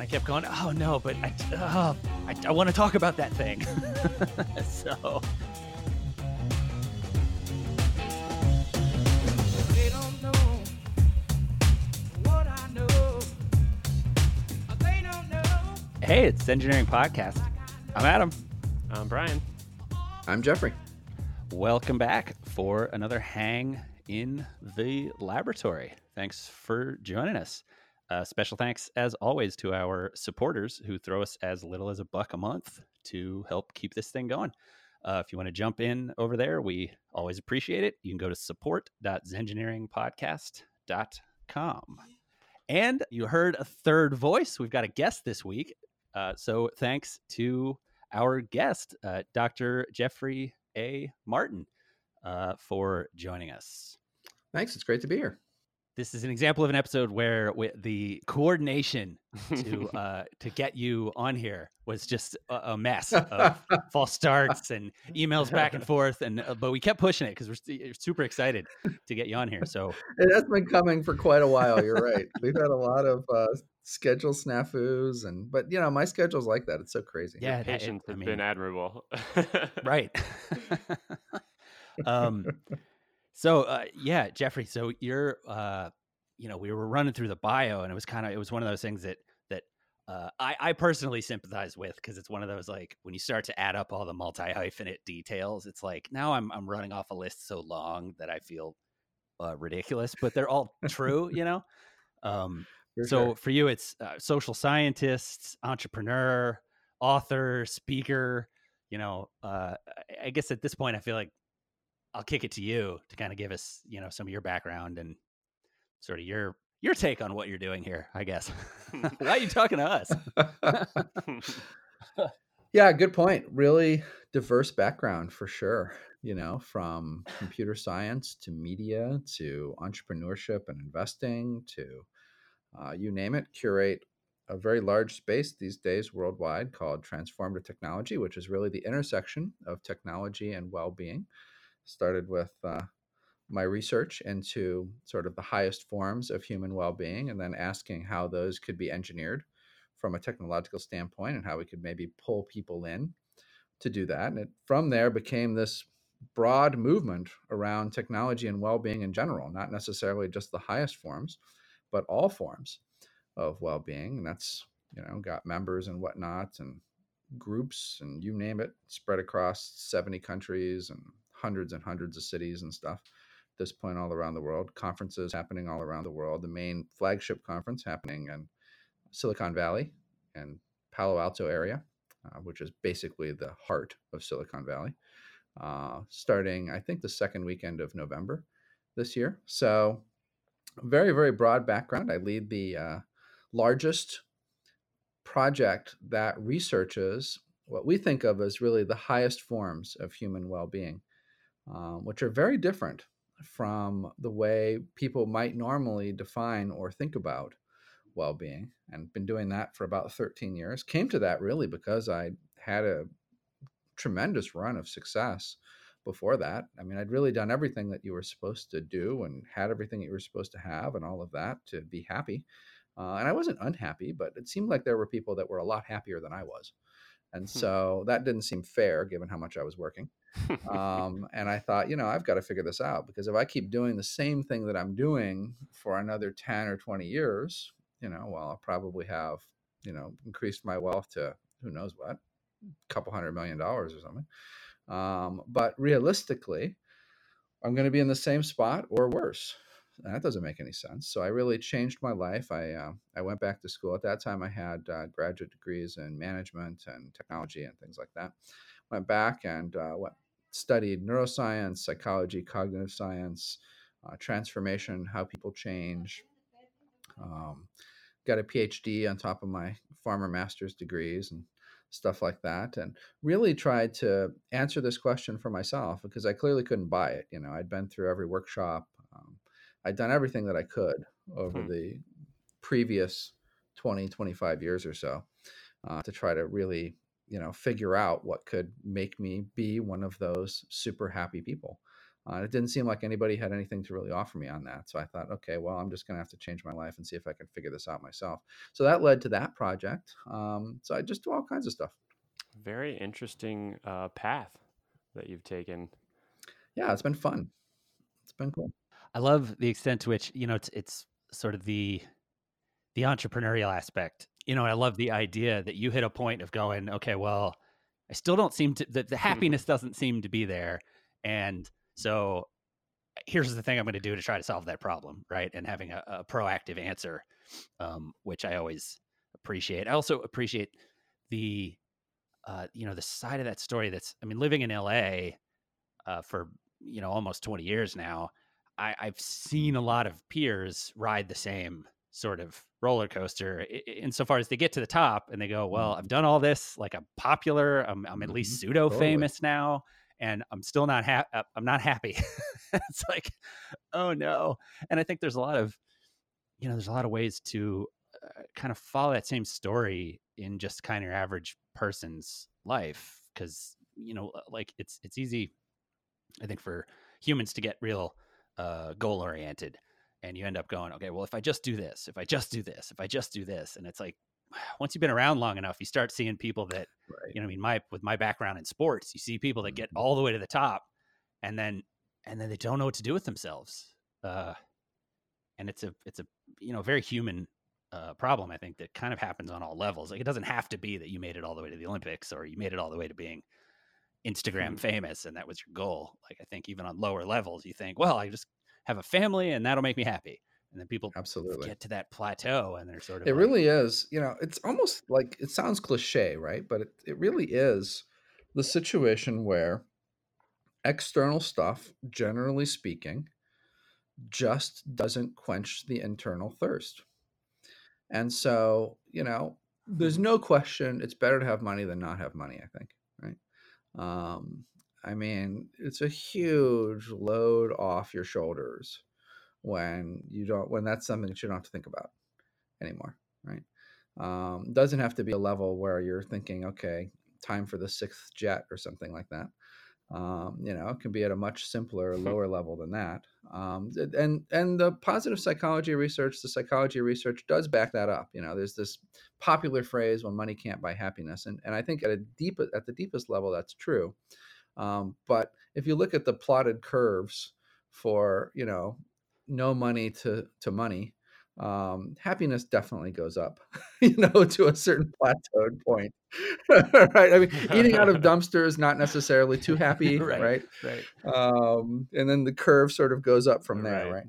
And I kept going, oh no, but I, uh, I, I want to talk about that thing. so. Hey, it's Zengineering Podcast. I'm Adam. I'm Brian. I'm Jeffrey. Welcome back for another hang in the laboratory. Thanks for joining us. Uh, special thanks, as always, to our supporters who throw us as little as a buck a month to help keep this thing going. Uh, if you want to jump in over there, we always appreciate it. You can go to support.zengineeringpodcast.com. And you heard a third voice. We've got a guest this week. Uh, so thanks to our guest, uh, Dr. Jeffrey A. Martin, uh, for joining us. Thanks. It's great to be here this is an example of an episode where the coordination to uh, to get you on here was just a, a mess of false starts and emails back and forth and uh, but we kept pushing it because we're super excited to get you on here so it has been coming for quite a while you're right. We've had a lot of uh, schedule snafus and but you know my schedule's like that it's so crazy. Yeah Your patience it, has I mean, been admirable. Right. Um so uh, yeah, Jeffrey. So you're, uh, you know, we were running through the bio, and it was kind of it was one of those things that that uh, I, I personally sympathize with because it's one of those like when you start to add up all the multi hyphenate details, it's like now I'm I'm running off a list so long that I feel uh, ridiculous, but they're all true, you know. Um, for so sure. for you, it's uh, social scientist, entrepreneur, author, speaker. You know, uh, I guess at this point, I feel like I'll kick it to you to kind of give us, you know, some of your background and sort of your your take on what you're doing here. I guess. Why are you talking to us? yeah, good point. Really diverse background for sure. You know, from computer science to media to entrepreneurship and investing to uh, you name it. Curate a very large space these days worldwide called transformative technology, which is really the intersection of technology and well-being started with uh, my research into sort of the highest forms of human well-being and then asking how those could be engineered from a technological standpoint and how we could maybe pull people in to do that. And it from there became this broad movement around technology and well-being in general not necessarily just the highest forms but all forms of well-being. And that's you know got members and whatnot and groups and you name it spread across 70 countries and hundreds and hundreds of cities and stuff at this point all around the world. Conferences happening all around the world. The main flagship conference happening in Silicon Valley and Palo Alto area, uh, which is basically the heart of Silicon Valley, uh, starting, I think, the second weekend of November this year. So, very, very broad background. I lead the uh, largest project that researches what we think of as really the highest forms of human well being um, which are very different from the way people might normally define or think about well-being and been doing that for about 13 years. Came to that really because i had a tremendous run of success before that. I mean i'd really done everything that you were supposed to do and had everything that you were supposed to have and all of that to be happy. Uh, and i wasn't unhappy but it seemed like there were people that were a lot happier than i was. And hmm. so that didn't seem fair given how much i was working um, and I thought, you know, I've got to figure this out because if I keep doing the same thing that I'm doing for another 10 or 20 years, you know, well, I'll probably have, you know, increased my wealth to who knows what, a couple hundred million dollars or something. Um, but realistically, I'm going to be in the same spot or worse. That doesn't make any sense. So I really changed my life. I uh, I went back to school. At that time, I had uh, graduate degrees in management and technology and things like that went back and uh, went, studied neuroscience, psychology, cognitive science, uh, transformation, how people change. Um, got a PhD on top of my former master's degrees and stuff like that, and really tried to answer this question for myself because I clearly couldn't buy it. You know, I'd been through every workshop, um, I'd done everything that I could over hmm. the previous 20, 25 years or so uh, to try to really you know figure out what could make me be one of those super happy people Uh, it didn't seem like anybody had anything to really offer me on that. So I thought, okay, well, I'm just going to have to change my life and see if I can figure this out myself. So that led to that project. Um, so I just do all kinds of stuff. Very interesting uh, path that you've taken. Yeah, it's been fun. It's been cool. I love the extent to which you know it's it's sort of the the entrepreneurial aspect. You know, I love the idea that you hit a point of going, okay, well, I still don't seem to the, the happiness doesn't seem to be there, and so here's the thing I'm going to do to try to solve that problem, right? And having a, a proactive answer, um, which I always appreciate. I also appreciate the uh, you know the side of that story that's I mean living in LA uh, for you know almost 20 years now I, I've seen a lot of peers ride the same sort of roller coaster insofar as they get to the top and they go, well, I've mm-hmm. done all this, like I'm popular, I'm, I'm at least mm-hmm. pseudo famous totally. now, and I'm still not happy. Uh, I'm not happy. it's like, oh no. And I think there's a lot of, you know, there's a lot of ways to uh, kind of follow that same story in just kind of your average person's life because you know, like it's it's easy, I think, for humans to get real uh, goal oriented and you end up going okay well if i just do this if i just do this if i just do this and it's like once you've been around long enough you start seeing people that right. you know i mean my with my background in sports you see people that get mm-hmm. all the way to the top and then and then they don't know what to do with themselves uh and it's a it's a you know very human uh, problem i think that kind of happens on all levels like it doesn't have to be that you made it all the way to the olympics or you made it all the way to being Instagram mm-hmm. famous and that was your goal. Like I think even on lower levels, you think, well, I just have a family and that'll make me happy. And then people absolutely get to that plateau and they're sort of It like, really is, you know, it's almost like it sounds cliche, right? But it, it really is the situation where external stuff, generally speaking, just doesn't quench the internal thirst. And so, you know, there's no question it's better to have money than not have money, I think, right? Um, I mean, it's a huge load off your shoulders when you don't when that's something that you don't have to think about anymore, right? Um, doesn't have to be a level where you're thinking, okay, time for the sixth jet or something like that. Um, you know, it can be at a much simpler, lower level than that. Um, and and the positive psychology research, the psychology research does back that up. You know, there's this popular phrase, "Well, money can't buy happiness," and and I think at a deep at the deepest level, that's true. Um, but if you look at the plotted curves for you know no money to to money, um, happiness definitely goes up, you know, to a certain plateaued point. right. I mean, eating out of dumpsters, not necessarily too happy. right. Right. right. Um, and then the curve sort of goes up from there. Right.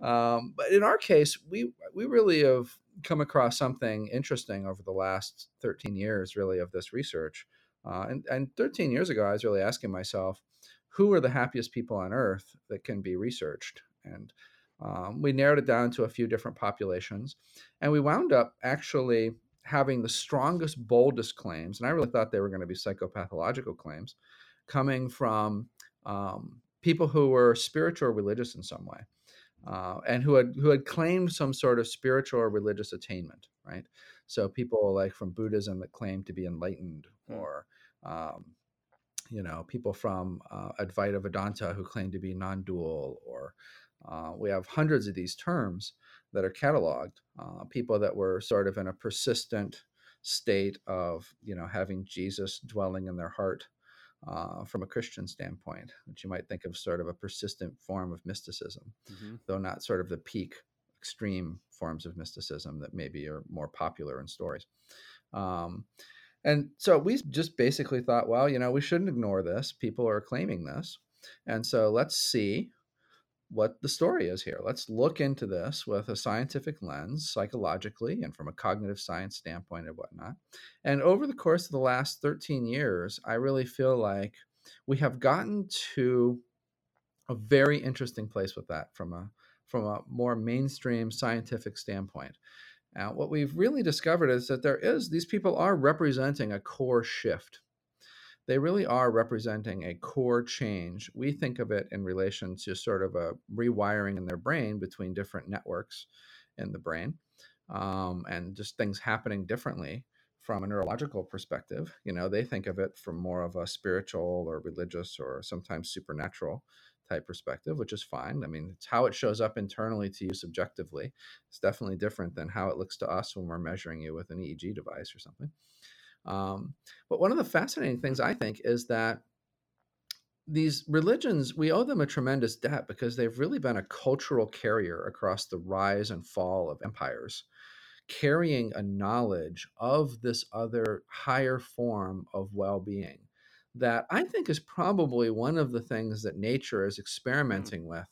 right? Um, but in our case, we, we really have come across something interesting over the last 13 years, really, of this research. Uh, and, and 13 years ago, I was really asking myself, who are the happiest people on earth that can be researched? And um, we narrowed it down to a few different populations, and we wound up actually having the strongest, boldest claims, and I really thought they were going to be psychopathological claims, coming from um, people who were spiritual or religious in some way, uh, and who had who had claimed some sort of spiritual or religious attainment, right? So people like from Buddhism that claimed to be enlightened. Or um, you know, people from uh, Advaita Vedanta who claim to be non-dual, or uh, we have hundreds of these terms that are cataloged. Uh, people that were sort of in a persistent state of, you know, having Jesus dwelling in their heart uh, from a Christian standpoint, which you might think of sort of a persistent form of mysticism, mm-hmm. though not sort of the peak extreme forms of mysticism that maybe are more popular in stories. Um, and so we just basically thought, well, you know, we shouldn't ignore this. People are claiming this. And so let's see what the story is here. Let's look into this with a scientific lens, psychologically, and from a cognitive science standpoint and whatnot. And over the course of the last 13 years, I really feel like we have gotten to a very interesting place with that from a from a more mainstream scientific standpoint. Now, what we've really discovered is that there is these people are representing a core shift they really are representing a core change. We think of it in relation to sort of a rewiring in their brain between different networks in the brain um, and just things happening differently from a neurological perspective. You know, they think of it from more of a spiritual or religious or sometimes supernatural type perspective, which is fine. I mean, it's how it shows up internally to you subjectively. It's definitely different than how it looks to us when we're measuring you with an EEG device or something. Um, but one of the fascinating things I think is that these religions, we owe them a tremendous debt because they've really been a cultural carrier across the rise and fall of empires, carrying a knowledge of this other higher form of well being that I think is probably one of the things that nature is experimenting with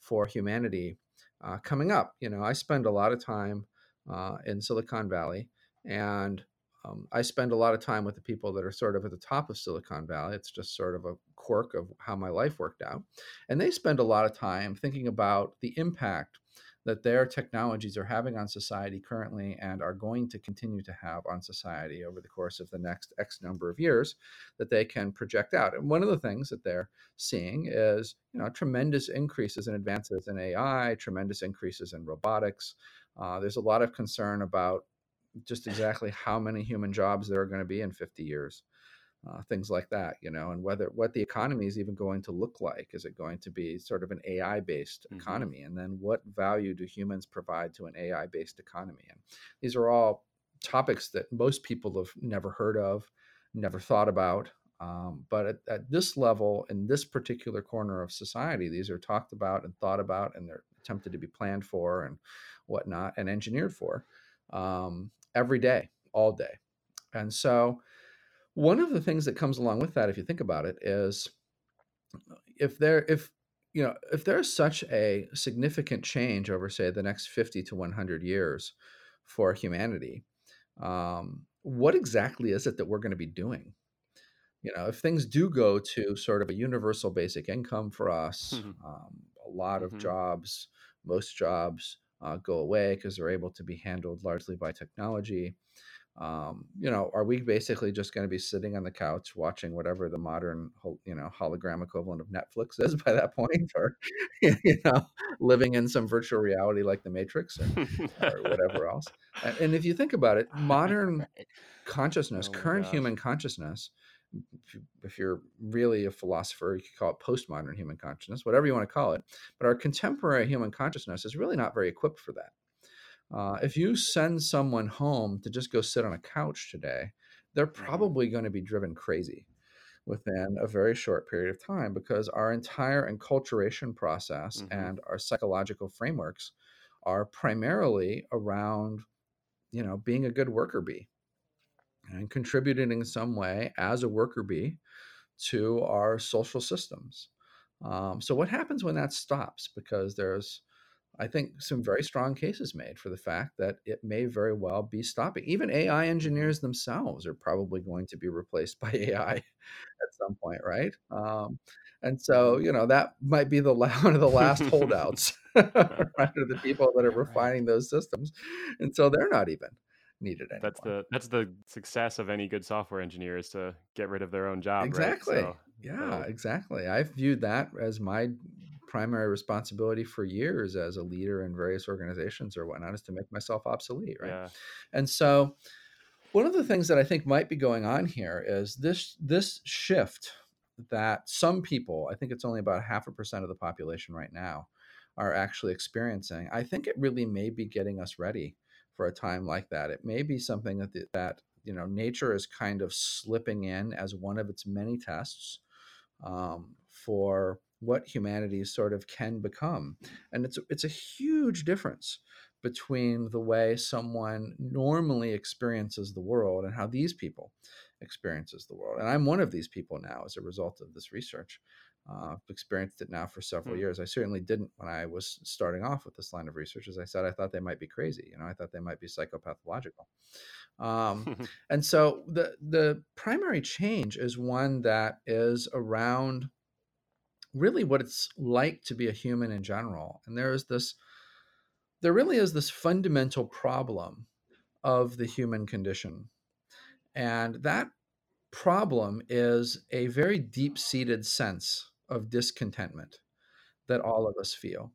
for humanity uh, coming up. You know, I spend a lot of time uh, in Silicon Valley and um, I spend a lot of time with the people that are sort of at the top of Silicon Valley. It's just sort of a quirk of how my life worked out. And they spend a lot of time thinking about the impact that their technologies are having on society currently and are going to continue to have on society over the course of the next X number of years that they can project out. And one of the things that they're seeing is, you know, tremendous increases in advances in AI, tremendous increases in robotics. Uh, there's a lot of concern about just exactly how many human jobs there are going to be in 50 years. Uh, things like that, you know, and whether what the economy is even going to look like. Is it going to be sort of an AI based mm-hmm. economy? And then what value do humans provide to an AI based economy? And these are all topics that most people have never heard of, never thought about. Um, but at, at, this level, in this particular corner of society, these are talked about and thought about, and they're attempted to be planned for and whatnot and engineered for. Um, every day, all day. And so, one of the things that comes along with that, if you think about it, is if there, if you know, if there's such a significant change over, say, the next 50 to 100 years for humanity, um, what exactly is it that we're going to be doing? You know, if things do go to sort of a universal basic income for us, mm-hmm. um, a lot of mm-hmm. jobs, most jobs uh, go away because they're able to be handled largely by technology. Um, you know, are we basically just going to be sitting on the couch watching whatever the modern, you know, hologram equivalent of Netflix is by that point, or you know, living in some virtual reality like the Matrix or, or whatever else? And, and, if you think about it, modern consciousness, oh current gosh. human consciousness, if you're really a philosopher, you could call it postmodern human consciousness, whatever you want to call it. But our contemporary human consciousness is really not very equipped for that. Uh, if you send someone home to just go sit on a couch today, they're mm-hmm. probably going to be driven crazy within a very short period of time because our entire enculturation process mm-hmm. and our psychological frameworks are primarily around you know being a good worker bee and contributing in some way as a worker bee to our social systems. Um, so, what happens when that stops? Because there's, I think, some very strong cases made for the fact that it may very well be stopping. Even AI engineers themselves are probably going to be replaced by AI at some point, right? Um, and so, you know, that might be the one of the last holdouts, right? Of the people that are refining those systems, and so they're not even needed anymore. That's the that's the success of any good software engineer is to get rid of their own job. Exactly. Right? So, yeah, exactly. I've viewed that as my primary responsibility for years as a leader in various organizations or whatnot is to make myself obsolete, right? Yeah. And so one of the things that I think might be going on here is this this shift that some people, I think it's only about half a percent of the population right now, are actually experiencing. I think it really may be getting us ready for a time like that. It may be something that the, that you know nature is kind of slipping in as one of its many tests um, for what humanity sort of can become, and it's it's a huge difference between the way someone normally experiences the world and how these people experiences the world. And I'm one of these people now as a result of this research. Uh, I've experienced it now for several mm. years. I certainly didn't when I was starting off with this line of research. As I said, I thought they might be crazy. You know, I thought they might be psychopathological. Um, and so the the primary change is one that is around really what it's like to be a human in general. And there is this, there really is this fundamental problem of the human condition, and that problem is a very deep seated sense of discontentment that all of us feel.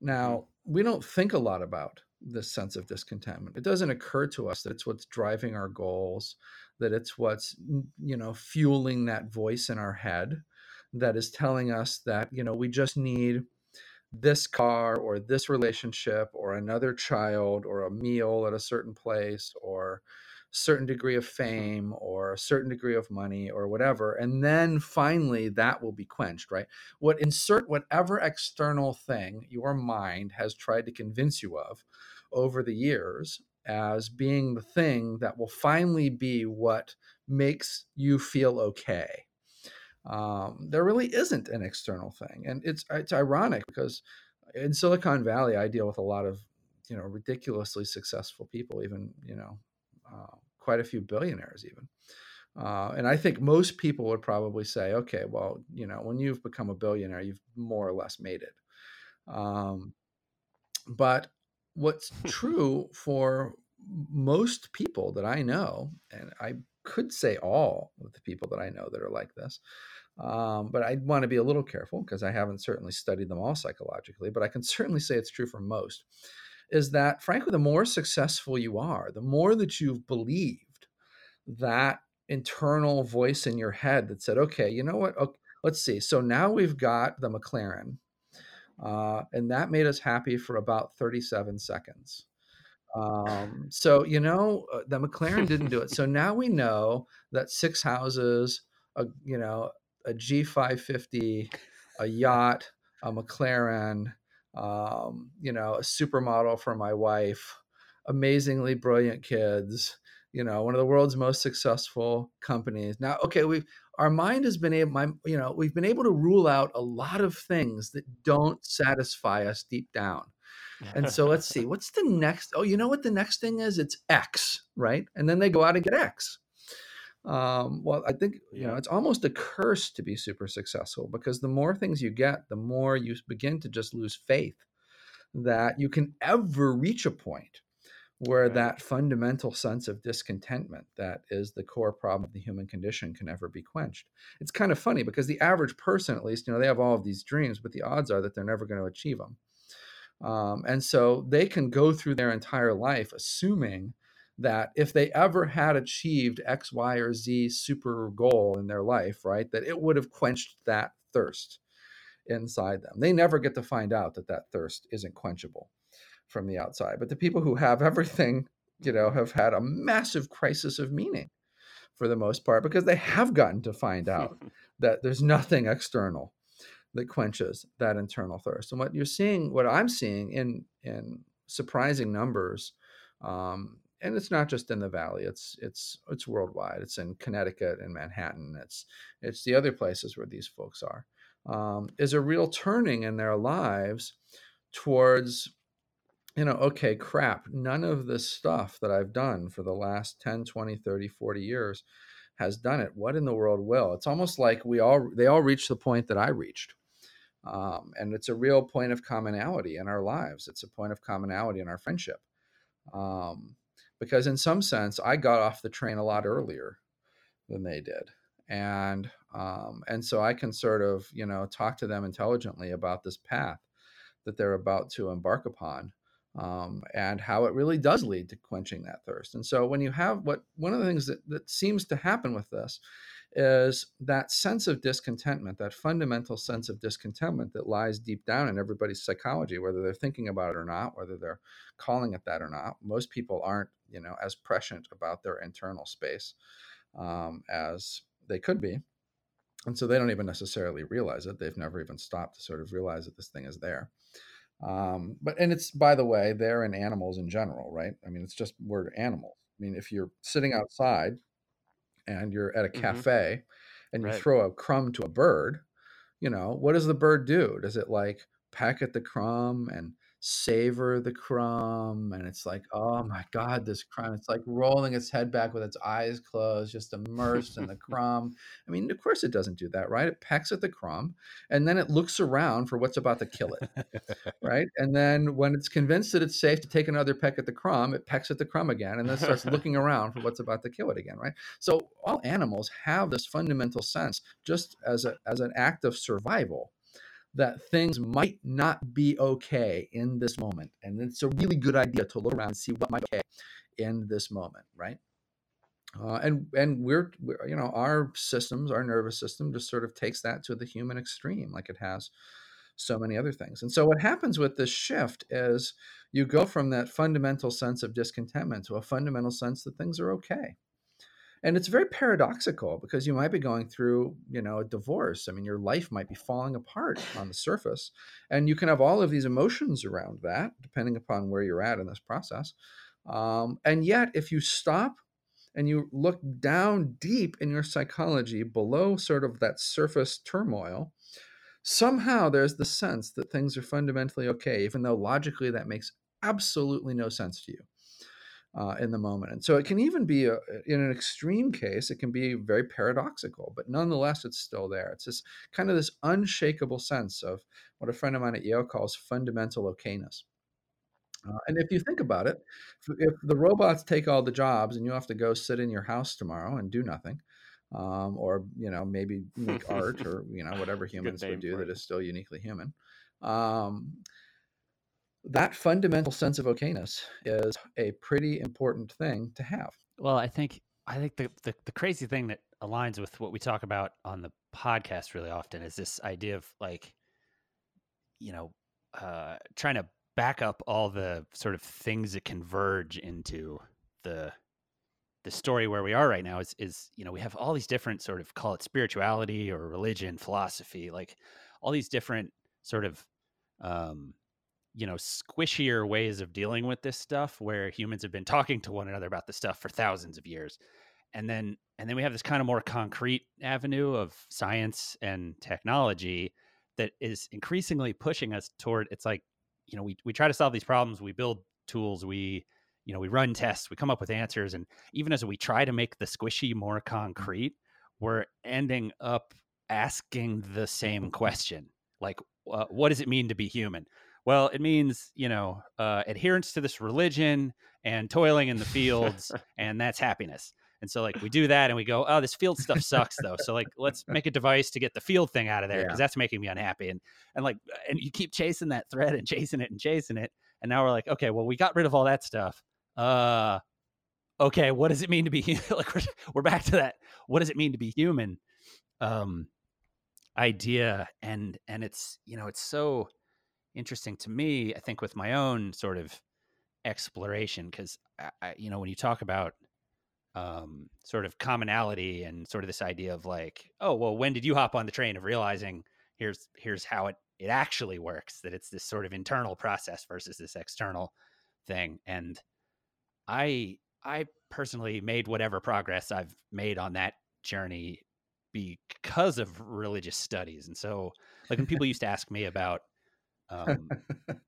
Now, mm. we don't think a lot about this sense of discontentment. It doesn't occur to us that it's what's driving our goals, that it's what's, you know, fueling that voice in our head that is telling us that you know we just need this car or this relationship or another child or a meal at a certain place or certain degree of fame or a certain degree of money or whatever and then finally that will be quenched right? What insert whatever external thing your mind has tried to convince you of over the years as being the thing that will finally be what makes you feel okay um, there really isn't an external thing and it's it's ironic because in silicon valley i deal with a lot of you know ridiculously successful people even you know uh, quite a few billionaires even uh, and i think most people would probably say okay well you know when you've become a billionaire you've more or less made it. Um, but what's true for most people that i know and i could say all of the people that i know that are like this um, but I want to be a little careful because I haven't certainly studied them all psychologically, but I can certainly say it's true for most. Is that, frankly, the more successful you are, the more that you've believed that internal voice in your head that said, okay, you know what? Okay, let's see. So now we've got the McLaren, uh, and that made us happy for about 37 seconds. Um, so, you know, uh, the McLaren didn't do it. So now we know that six houses, a, you know, a G550, a yacht, a McLaren, um, you know, a supermodel for my wife, amazingly brilliant kids, you know, one of the world's most successful companies. Now, okay, we've our mind has been able, my, you know, we've been able to rule out a lot of things that don't satisfy us deep down. And so let's see, what's the next? Oh, you know what the next thing is? It's X, right? And then they go out and get X um, well, I think you know it's almost a curse to be super successful because the more things you get, the more you begin to just lose faith that you can ever reach a point where right. that fundamental sense of discontentment that is the core problem of the human condition can ever be quenched. It's kind of funny because the average person, at least, you know, they have all of these dreams, but the odds are that they're never going to achieve them. Um, and so they can go through their entire life assuming that if they ever had achieved X, Y, or Z super goal in their life, right, that it would have quenched that thirst inside them. They never get to find out that that thirst isn't quenchable from the outside. But the people who have everything, you know, have had a massive crisis of meaning for the most part because they have gotten to find out that there's nothing external that quenches that internal thirst. And what you're seeing, what I'm seeing in in surprising numbers um, and it's not just in the valley it's it's it's worldwide it's in connecticut and manhattan it's it's the other places where these folks are. Um, is a real turning in their lives towards you know okay crap none of this stuff that i've done for the last 10 20 30 40 years has done it. What in the world will? It's almost like we all they all reached the point that i reached. Um, and it's a real point of commonality in our lives. It's a point of commonality in our friendship. Um, because in some sense I got off the train a lot earlier than they did. And um, and so I can sort of you know talk to them intelligently about this path that they're about to embark upon um, and how it really does lead to quenching that thirst. And so when you have what one of the things that, that seems to happen with this is that sense of discontentment, that fundamental sense of discontentment that lies deep down in everybody's psychology, whether they're thinking about it or not, whether they're calling it that or not. Most people aren't, you know, as prescient about their internal space um, as they could be. And so they don't even necessarily realize it. They've never even stopped to sort of realize that this thing is there. Um, but and it's by the way, there in animals in general, right? I mean, it's just we're animals. I mean, if you're sitting outside and you're at a mm-hmm. cafe mm-hmm. and you right. throw a crumb to a bird, you know, what does the bird do? Does it like peck at the crumb and savor the crumb and it's like oh my god this crumb it's like rolling its head back with its eyes closed just immersed in the crumb. I mean of course it doesn't do that right? It pecks at the crumb and then it looks around for what's about to kill it right? And then when it's convinced that it's safe to take another peck at the crumb it pecks at the crumb again and then starts looking around for what's about to kill it again right? So all animals have this fundamental sense just as a as an act of survival that things might not be okay in this moment. And it's a really good idea to look around and see what might be okay in this moment, right? Uh, and and we're, we're you know our systems, our nervous system, just sort of takes that to the human extreme, like it has so many other things. And so what happens with this shift is you go from that fundamental sense of discontentment to a fundamental sense that things are okay and it's very paradoxical because you might be going through you know a divorce. I mean your life might be falling apart on the surface and you can have all of these emotions around that depending upon where you're at in this process. Um, and yet if you stop and you look down deep in your psychology below sort of that surface turmoil somehow there's the sense that things are fundamentally okay even though logically that makes absolutely no sense to you uh, in the moment. And so it can even be, a, in an extreme case, it can be very paradoxical, but nonetheless, it's still there. It's this kind of this unshakable sense of what a friend of mine at Yale calls fundamental okayness. Uh, and if you think about it, if, if, the robots take all the jobs and you have to go sit in your house tomorrow and do nothing, um, or you know maybe make art or you know whatever humans would do that is still uniquely human, um, that fundamental sense of okayness is a pretty important thing to have. Well, I think I think the, the, the crazy thing that aligns with what we talk about on the podcast really often is this idea of like, you know, uh, trying to back up all the sort of things that converge into the the story where we are right now is is you know we have all these different sort of call it spirituality or religion philosophy like all these different sort of um you know squishier ways of dealing with this stuff where humans have been talking to one another about this stuff for thousands of years. And then and then we have this kind of more concrete avenue of science and technology that is increasingly pushing us toward it's like you know we, we try to solve these problems we build tools we you know we run tests we come up with answers and even as we try to make the squishy more concrete we're ending up asking the same question like uh, what does it mean to be human well, it means, you know, uh, adherence to this religion and toiling in the fields, and that's happiness. And so, like, we do that and we go, oh, this field stuff sucks, though. So, like, let's make a device to get the field thing out of there because yeah. that's making me unhappy. And, and like, and you keep chasing that thread and chasing it and chasing it. And now we're like, okay, well, we got rid of all that stuff. Uh, okay, what does it mean to be like, we're, we're back to that. What does it mean to be human? Um, idea. And, and it's, you know, it's so, interesting to me, I think, with my own sort of exploration, because you know, when you talk about um, sort of commonality and sort of this idea of like, oh, well, when did you hop on the train of realizing here's here's how it it actually works, that it's this sort of internal process versus this external thing, and I I personally made whatever progress I've made on that journey because of religious studies. And so, like when people used to ask me about um,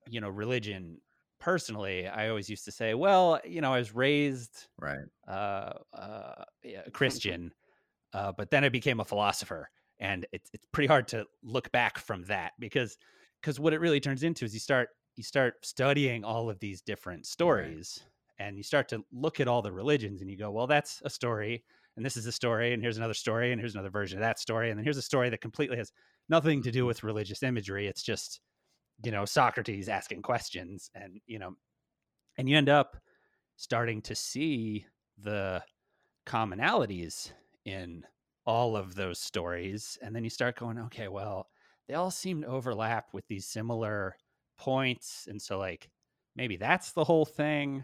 you know, religion personally, I always used to say, well, you know, I was raised right uh, uh, yeah, Christian, uh, but then I became a philosopher, and it's it's pretty hard to look back from that because because what it really turns into is you start you start studying all of these different stories, right. and you start to look at all the religions, and you go, well, that's a story, and this is a story, and here's another story, and here's another version of that story, and then here's a story that completely has nothing to do mm-hmm. with religious imagery. It's just you know Socrates asking questions and you know and you end up starting to see the commonalities in all of those stories and then you start going okay well they all seem to overlap with these similar points and so like maybe that's the whole thing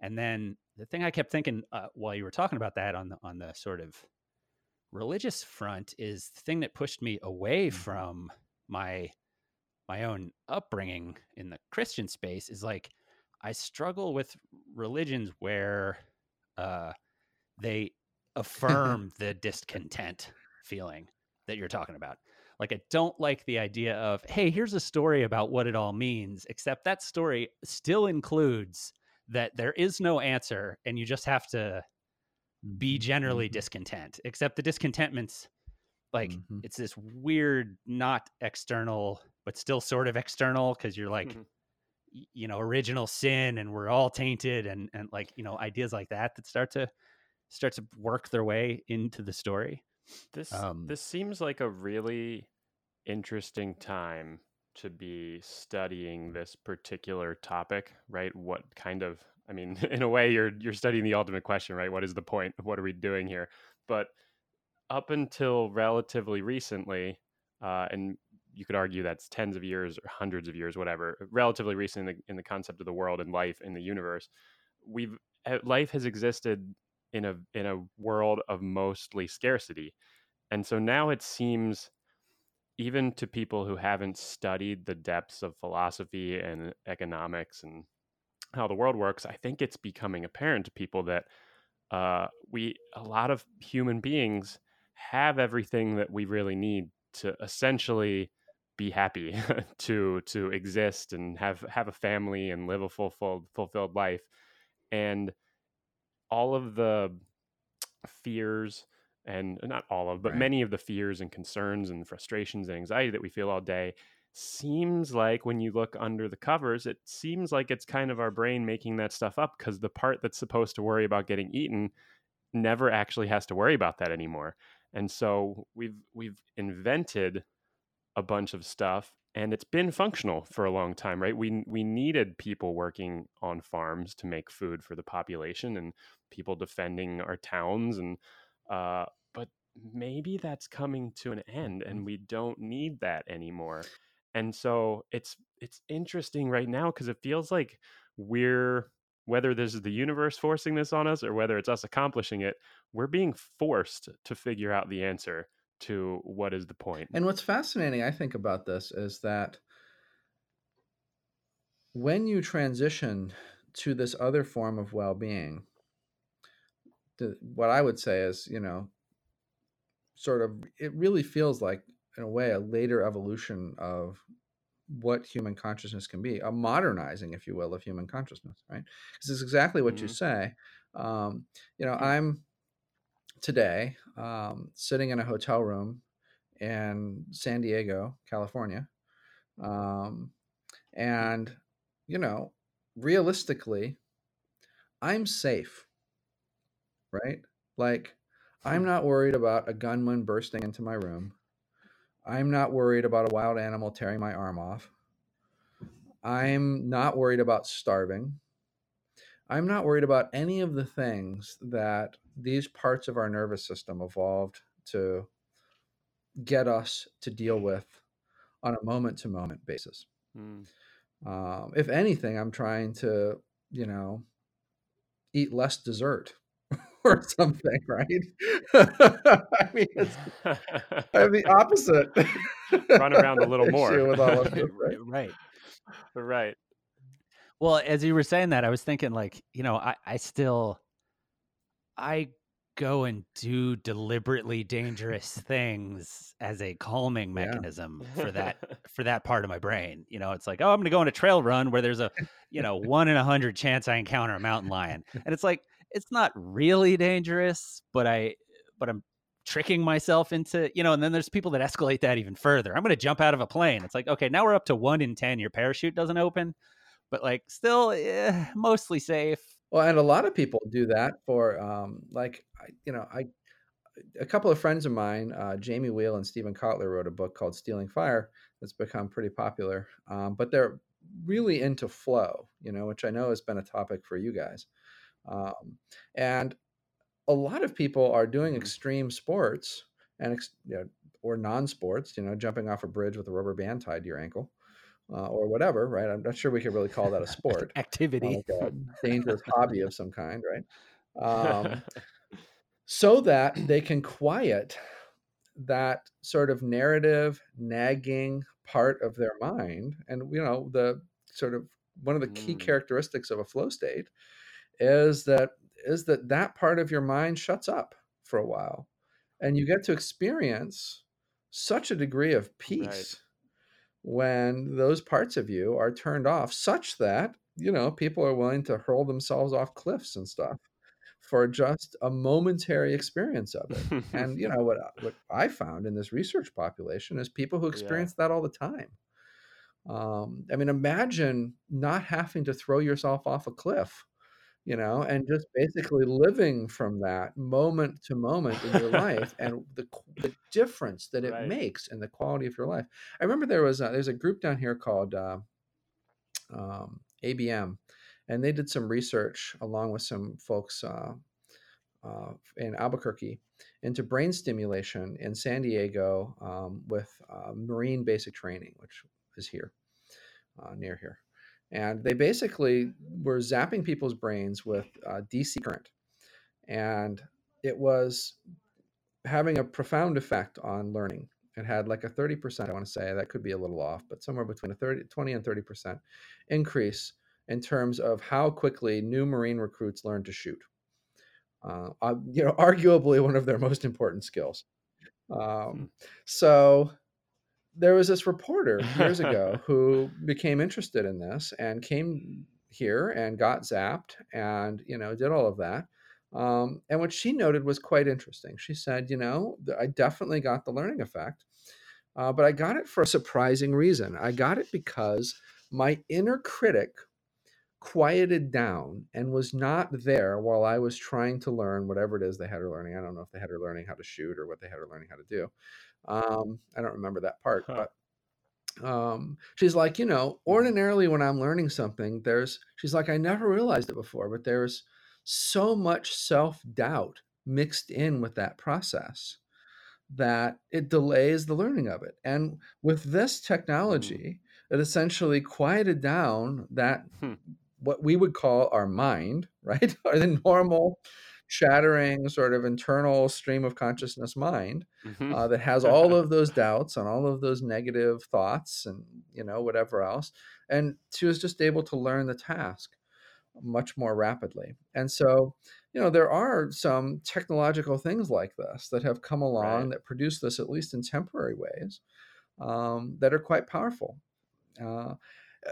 and then the thing i kept thinking uh, while you were talking about that on the on the sort of religious front is the thing that pushed me away mm-hmm. from my my own upbringing in the Christian space is like I struggle with religions where uh, they affirm the discontent feeling that you're talking about. Like I don't like the idea of, hey, here's a story about what it all means, except that story still includes that there is no answer and you just have to be mm-hmm, generally mm-hmm. discontent. Except the discontentment's like mm-hmm. it's this weird not external but still sort of external because you're like mm-hmm. you know original sin and we're all tainted and and like you know ideas like that that start to start to work their way into the story this um, this seems like a really interesting time to be studying this particular topic, right? What kind of I mean, in a way you're you're studying the ultimate question, right? What is the point? What are we doing here? But up until relatively recently, uh, and you could argue that's tens of years or hundreds of years, whatever, relatively recent in the, in the concept of the world and life in the universe, we've eh, life has existed in a in a world of mostly scarcity, and so now it seems even to people who haven't studied the depths of philosophy and economics and how the world works, I think it's becoming apparent to people that uh, we a lot of human beings have everything that we really need to essentially be happy to to exist and have have a family and live a fulfilled fulfilled life and all of the fears and not all of but right. many of the fears and concerns and frustrations and anxiety that we feel all day seems like when you look under the covers it seems like it's kind of our brain making that stuff up because the part that's supposed to worry about getting eaten never actually has to worry about that anymore and so we've we've invented a bunch of stuff and it's been functional for a long time right? We we needed people working on farms to make food for the population and people defending our towns and uh, but maybe that's coming to an end and we don't need that anymore. And so it's it's interesting right now because it feels like we're whether this is the universe forcing this on us or whether it's us accomplishing it, we're being forced to figure out the answer to what is the point. And what's fascinating, I think, about this is that when you transition to this other form of well being, what I would say is, you know, sort of, it really feels like, in a way, a later evolution of what human consciousness can be, a modernizing, if you will, of human consciousness, right? This is exactly what mm-hmm. you say. Um, you know, I'm today um, sitting in a hotel room in San Diego, California. Um, and, you know, realistically, I'm safe, right? Like, I'm hmm. not worried about a gunman bursting into my room. I'm not worried about a wild animal tearing my arm off. I'm not worried about starving. I'm not worried about any of the things that these parts of our nervous system evolved to get us to deal with on a moment to moment basis. Mm. Um, if anything, I'm trying to, you know, eat less dessert or something, right? I mean, it's I have the opposite. Run around a little more. With all of it, right? right. Right. Well, as you were saying that, I was thinking like, you know, I, I still I go and do deliberately dangerous things as a calming mechanism yeah. for that for that part of my brain. You know, it's like, oh, I'm gonna go on a trail run where there's a, you know, one in a hundred chance I encounter a mountain lion. And it's like, it's not really dangerous, but I but I'm tricking myself into, you know, and then there's people that escalate that even further. I'm going to jump out of a plane. It's like, okay, now we're up to one in 10. Your parachute doesn't open, but like still eh, mostly safe. Well, and a lot of people do that for, um, like, you know, I, a couple of friends of mine, uh, Jamie Wheal and Steven Kotler, wrote a book called Stealing Fire that's become pretty popular. Um, but they're really into flow, you know, which I know has been a topic for you guys. Um, and a lot of people are doing mm-hmm. extreme sports and ex- you know, or non-sports, you know, jumping off a bridge with a rubber band tied to your ankle. Uh, or whatever, right? I'm not sure we could really call that a sport activity, like a dangerous hobby of some kind, right? Um, so that they can quiet that sort of narrative, nagging part of their mind, and you know, the sort of one of the key mm. characteristics of a flow state is that is that that part of your mind shuts up for a while and you get to experience such a degree of peace. When those parts of you are turned off such that you know people are willing to hurl themselves off cliffs and stuff for just a momentary experience of it and you know what what i found in this research population is people who experience yeah. that all the time um, i mean imagine not having to throw yourself off a cliff you know, and just basically living from that moment to moment in your life and the, the difference that it Right. makes in the quality of your life. I remember there was a, there's a group down here called uh, um, ABM, and they did some research along with some folks uh, uh, in Albuquerque into brain stimulation in San Diego um, with uh, Marine Basic Training, which is here, uh, near here. And they basically were zapping people's brains with uh, DC current. And it was having a profound effect on learning. It had like a 30%, I want to say, that could be a little off, but somewhere between a 30, 20 and 30% increase in terms of how quickly new Marine recruits learn to shoot. Uh, uh, you know, arguably one of their most important skills. Um, so there was this reporter years ago who became interested in this and came here and got zapped and you know did all of that. Um, and what she noted was quite interesting. She said you know i definitely got the learning effect uh, but i got it for a surprising reason. I got it because my inner critic quieted down and was not there while I was trying to learn whatever it is they had her learning. I don't know if they had her learning how to shoot or what they had her learning how to do. Um, I don't remember that part, Huh. but um, she's like, you know, ordinarily when I'm learning something, there's, she's like, I never realized it before, but there's so much self doubt mixed in with that process that it delays the learning of it. And with this technology, it essentially quieted down that Hmm. What we would call our mind, right? or the normal chattering sort of internal stream of consciousness mind Mhm. uh, that has all of those doubts and all of those negative thoughts and you know whatever else and she was just able to learn the task much more rapidly and so you know there are some technological things like this that have come along Right. that produce this at least in temporary ways um, that are quite powerful uh,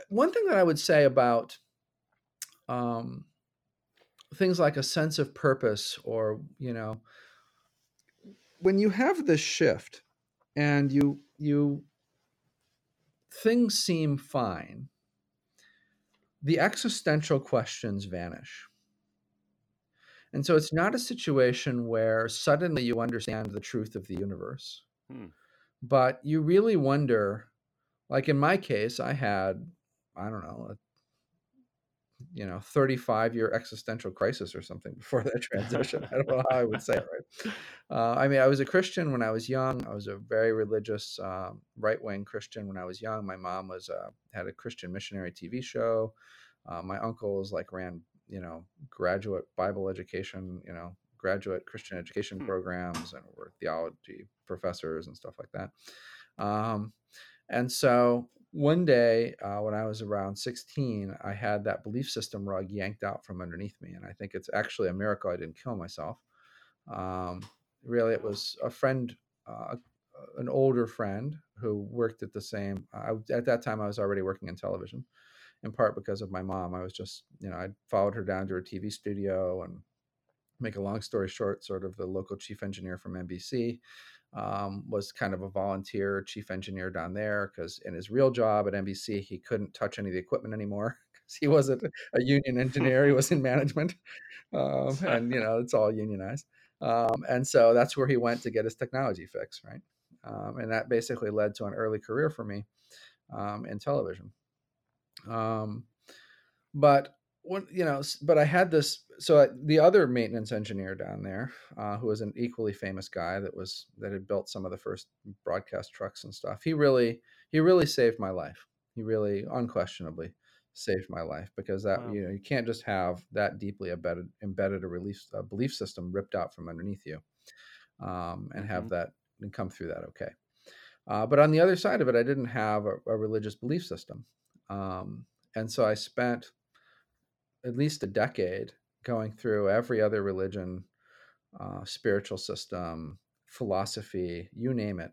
one thing that i would say about um, things like a sense of purpose or you know when you have this shift and you you things seem fine the existential questions vanish and so it's not a situation where suddenly you understand the truth of the universe Hmm. but you really wonder like in my case i had i don't know a you know 35 year existential crisis or something before that transition. I don't know how i would say it right? Uh, i mean i was a christian when i was young. I was a very religious um, right-wing christian when i was young. My mom was uh, had a christian missionary tv show. Uh, my uncles like ran you know graduate bible education you know graduate christian education Hmm. programs and were theology professors and stuff like that. Um, and so one day uh, when I was around 16, I had that belief system rug yanked out from underneath me. And I think it's actually a miracle I didn't kill myself. Um, really, it was a friend, uh, an older friend who worked at the same, I, at that time, I was already working in television, in part because of my mom. I was just, you know, I followed her down to her TV studio and make a long story short, sort of the local chief engineer from NBC um, was kind of a volunteer chief engineer down there because in his real job at NBC, he couldn't touch any of the equipment anymore because he wasn't a union engineer. he was in management. Um, and, you know, it's all unionized. Um, and so that's where he went to get his technology fix, right? Um, and that basically led to an early career for me um, in television. Um, but when you know, but I had this. So I, the other maintenance engineer down there, uh, who was an equally famous guy that was that had built some of the first broadcast trucks and stuff. He really, he really saved my life. He really, unquestionably, saved my life because that Wow. you know you can't just have that deeply embedded embedded a release a belief system ripped out from underneath you, um, and have Mhm. that and come through that okay. Uh, but on the other side of it, I didn't have a, a religious belief system, um, and so I spent at least a decade going through every other religion, uh, spiritual system, philosophy, you name it,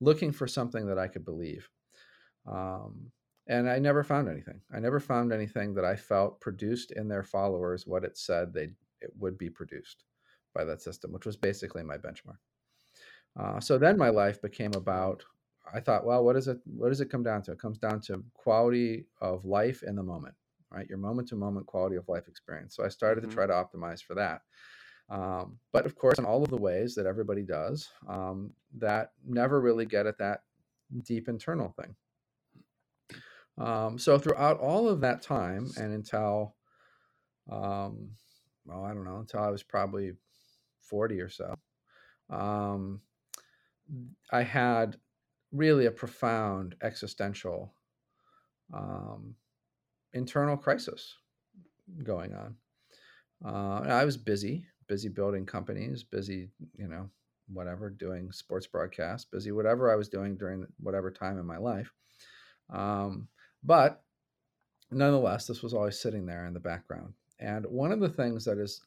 looking for something that I could believe. Um, and I never found anything. I never found anything that I felt produced in their followers what it said they it would be produced by that system, which was basically my benchmark. Uh, so then my life became about. I thought, well, what is it? What does it come down to? It comes down to quality of life in the moment, right? Your moment to moment quality of life experience. So I started Mhm. to try to optimize for that. Um, but of course, in all of the ways that everybody does, um, that never really get at that deep internal thing. Um, so throughout all of that time and until, um, well, I don't know, until I was probably 40 or so, um, I had really a profound existential um, internal crisis going on. Uh, I was busy, busy building companies, busy, you know, whatever, doing sports broadcasts, busy whatever I was doing during whatever time in my life. Um, but nonetheless, this was always sitting there in the background. And one of the things that is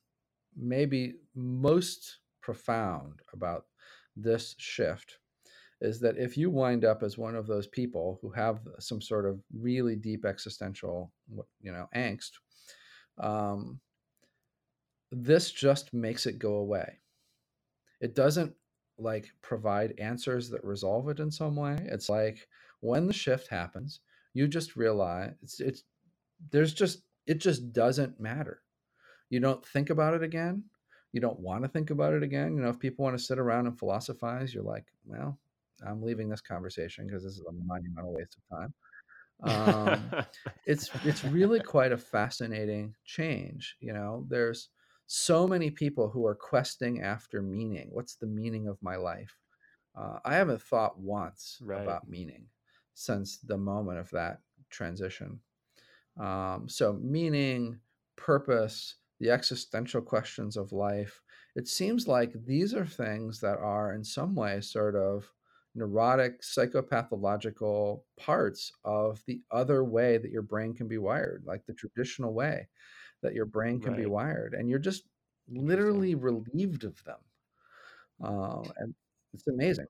maybe most profound about this shift is that if you wind up as one of those people who have some sort of really deep existential, you know, angst, um, this just makes it go away. It doesn't like provide answers that resolve it in some way. It's like when the shift happens, you just realize it's it's there's just it just doesn't matter. You don't think about it again. You don't want to think about it again. You know, if people want to sit around and philosophize, you're like, well, I'm leaving this conversation because this is a monumental waste of time. Um, it's it's really quite a fascinating change. You know, there's so many people who are questing after meaning. What's the meaning of my life? Uh, I haven't thought once Right. about meaning since the moment of that transition. Um, so, meaning, purpose, the existential questions of life, it seems like these are things that are in some way sort of neurotic, psychopathological parts of the other way that your brain can be wired, like the traditional way that your brain can be wired. And you're just literally relieved of them. Uh, and it's amazing.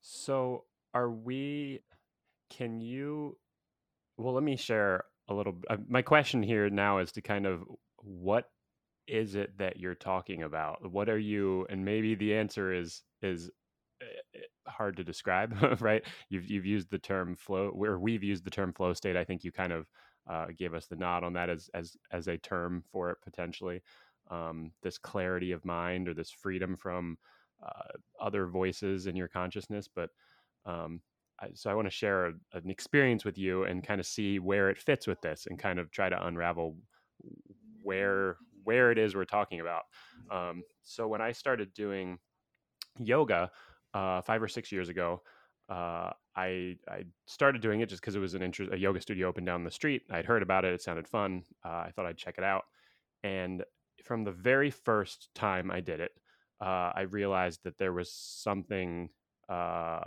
So, are we? Can you? Well, let me share a little. Uh, my question here now is to kind of what is it that you're talking about? What are you? And maybe the answer is is hard to describe, right? You've you've used the term flow, where we've used the term flow state. I think you kind of uh, gave us the nod on that as as as a term for it potentially. Um, this clarity of mind or this freedom from uh, other voices in your consciousness, but um, I, so I want to share a, an experience with you and kind of see where it fits with this, and kind of try to unravel where where it is we're talking about. Um, so when I started doing yoga uh, five or six years ago, uh, I I started doing it just because it was an interest. A yoga studio opened down the street. I'd heard about it. It sounded fun. Uh, I thought I'd check it out. And from the very first time I did it, uh, I realized that there was something. Uh,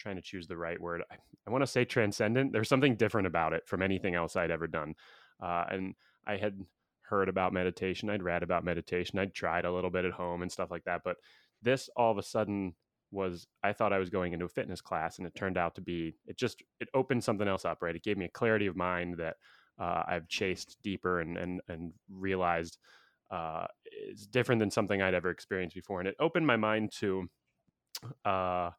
trying to choose the right word. I, I want to say transcendent. There's something different about it from anything else I'd ever done. Uh, and I had heard about meditation. I'd read about meditation. I'd tried a little bit at home and stuff like that. But this all of a sudden was I thought I was going into a fitness class, and it turned out to be it just it opened something else up. Right, it gave me a clarity of mind that uh, I've chased deeper and and and realized uh, is different than something I'd ever experienced before, and it opened my mind to. Uh,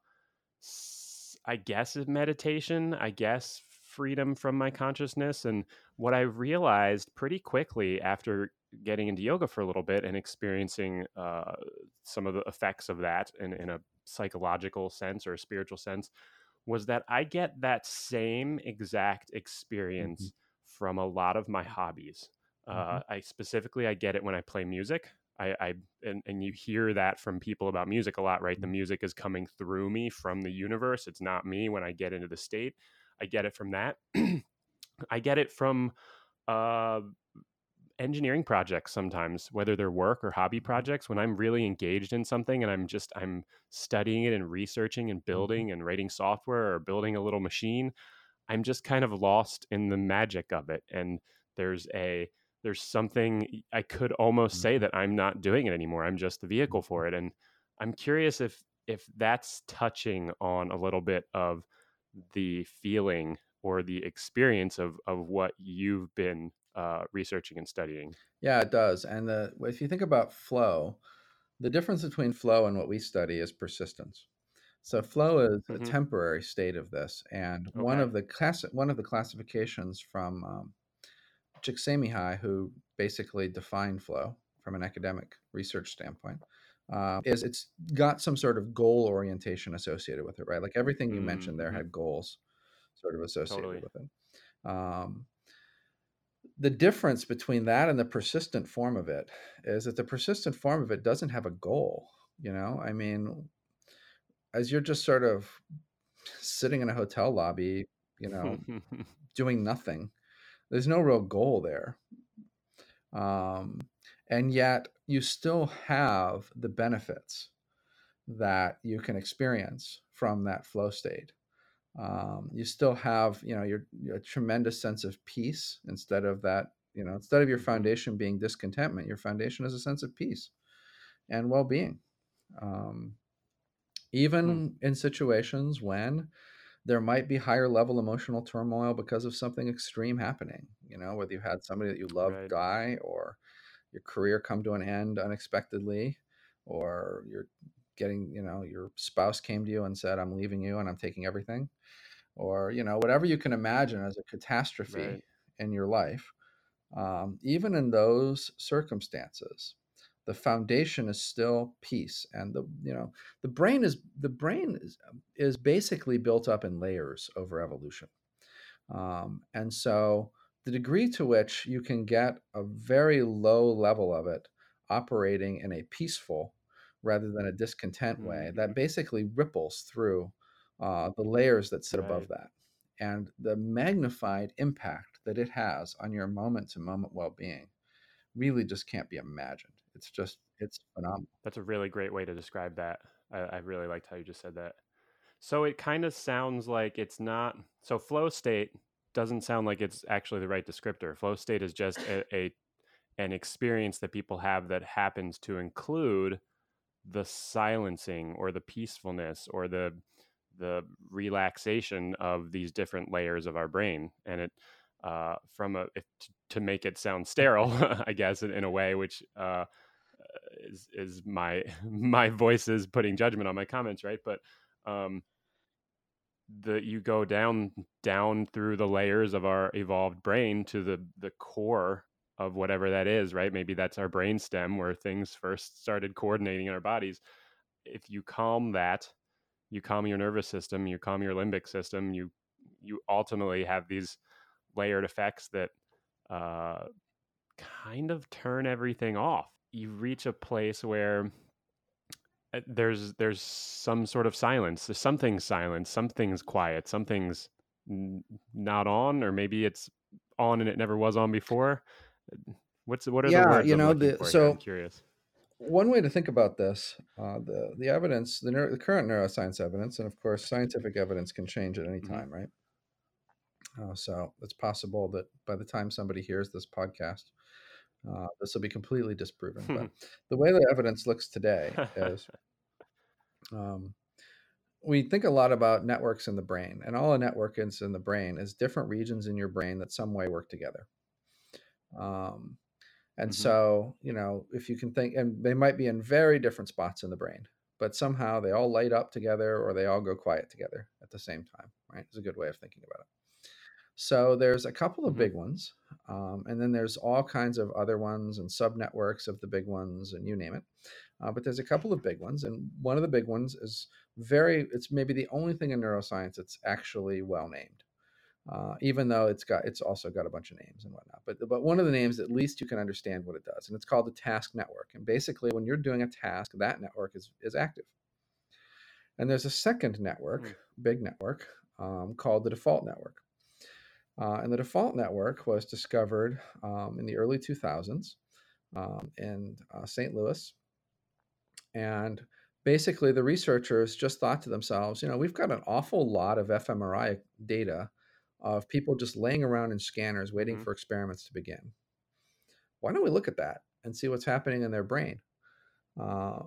I guess meditation, I guess freedom from my consciousness. And what I realized pretty quickly after getting into yoga for a little bit and experiencing uh, some of the effects of that in, in a psychological sense or a spiritual sense was that I get that same exact experience mm-hmm. from a lot of my hobbies. Uh, mm-hmm. I specifically I get it when I play music. I, I and, and you hear that from people about music a lot, right? The music is coming through me from the universe. It's not me when I get into the state. I get it from that. I get it from uh, engineering projects sometimes, whether they're work or hobby mm-hmm. projects. When I'm really engaged in something and I'm just I'm studying it and researching and mm-hmm. building and writing software or building a little machine, I'm just kind of lost in the magic of it. And there's a there's something I could almost mm-hmm. say that I'm not doing it anymore. I'm just the vehicle for it. And I'm curious if if that's touching on a little bit of the feeling or the experience of of what you've been uh, researching and studying. Yeah, it does. And the if you think about flow, the difference between flow and what we study is persistence. So flow is Mhm. a temporary state of this, and one of the class one of the classifications from um, Csikszentmihalyi, who basically defined flow from an academic research standpoint, uh, is it's got some sort of goal orientation associated with it, right? Like everything you mentioned there Mhm. had goals sort of associated Totally. with it. Um, the difference between that and the persistent form of it is that the persistent form of it doesn't have a goal. You know, I mean, as you're just sort of sitting in a hotel lobby, you know, doing nothing, there's no real goal there. Um, and yet you still have the benefits that you can experience from that flow state. Um, you still have, you know, your, your tremendous sense of peace instead of that, you know, instead of your Mhm. foundation being discontentment, your foundation is a sense of peace and well-being. Um, even in situations when there might be higher level emotional turmoil because of something extreme happening, you know, whether you had somebody that you loved Right. die or your career come to an end unexpectedly or you're getting, you know, your spouse came to you and said, I'm leaving you and I'm taking everything or, you know, whatever you can imagine as a catastrophe Right. in your life. Um, even in those circumstances, the foundation is still peace and the you know the brain is the brain is, is basically built up in layers over evolution um, and so the degree to which you can get a very low level of it operating in a peaceful rather than a discontent way that Mhm. basically ripples through uh, the layers that sit above that and the magnified impact that it has on your moment to moment well-being really just can't be imagined it's just it's phenomenal That's a really great way to describe that. I, I really liked how you just said that. So it kind of sounds like it's not. So flow state doesn't sound like it's actually the right descriptor. Flow state is just a, a an experience that people have that happens to include the silencing or the peacefulness or the the relaxation of these different layers of our brain and it uh, from a if, to make it sound sterile i guess in, in a way which uh, is is my my voice is putting judgment on my comments right but um the you go down down through the layers of our evolved brain to the the core of whatever that is right? Maybe that's our brain stem where things first started coordinating in our bodies. If you calm that you calm your nervous system you calm your limbic system you you ultimately have these layered effects that uh, kind of turn everything off. You reach a place where there's there's some sort of silence. There's something's silent. Something's quiet. Something's n- not on or maybe it's on and it never was on before. What's what are the yeah words you I'm know the so i'm curious. one way to think about this uh, the the evidence the, neuro, the current neuroscience evidence and of course scientific evidence can change at any Mhm. time right? Uh, so it's possible that by the time somebody hears this podcast uh, this will be completely disproven but the way the evidence looks today is um, we think a lot about networks in the brain and all a network is in the brain is different regions in your brain that some way work together. Um, and Mhm. so you know if you can think and they might be in very different spots in the brain but somehow they all light up together or they all go quiet together at the same time right? It's a good way of thinking about it so there's a couple of Mhm. big ones um, and then there's all kinds of other ones and sub networks of the big ones and you name it uh, but there's a couple of big ones and one of the big ones is very it's maybe the only thing in neuroscience that's actually well named uh, even though it's got it's also got a bunch of names and whatnot but but one of the names at least you can understand what it does and it's called the task network and basically when you're doing a task that network is is active and there's a second network Hmm. big network um, called the default network uh, and the default network was discovered um, in the early 2000s um, in uh, St. Louis. And basically, the researchers just thought to themselves, you know, we've got an awful lot of fMRI data of people just laying around in scanners waiting Mhm. for experiments to begin. Why don't we look at that and see what's happening in their brain? Uh,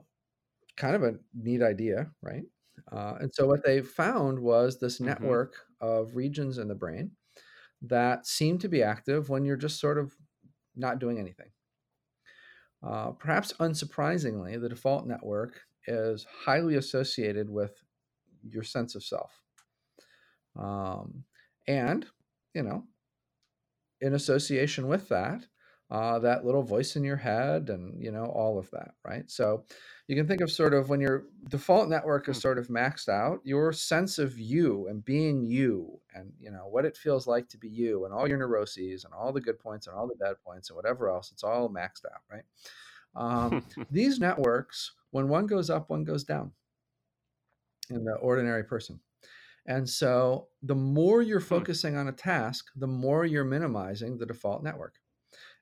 kind of a neat idea, right? Uh, and so what they found was this Mhm. network of regions in the brain that seem to be active when you're just sort of not doing anything. Uh, perhaps unsurprisingly, the default network is highly associated with your sense of self. Um, and, you know, in association with that, uh, that little voice in your head and you know all of that right so you can think of sort of when your default network is Hmm. sort of maxed out your sense of you and being you and you know what it feels like to be you and all your neuroses and all the good points and all the bad points and whatever else it's all maxed out right um, these networks when one goes up one goes down in the ordinary person and so the more you're Hmm. focusing on a task the more you're minimizing the default network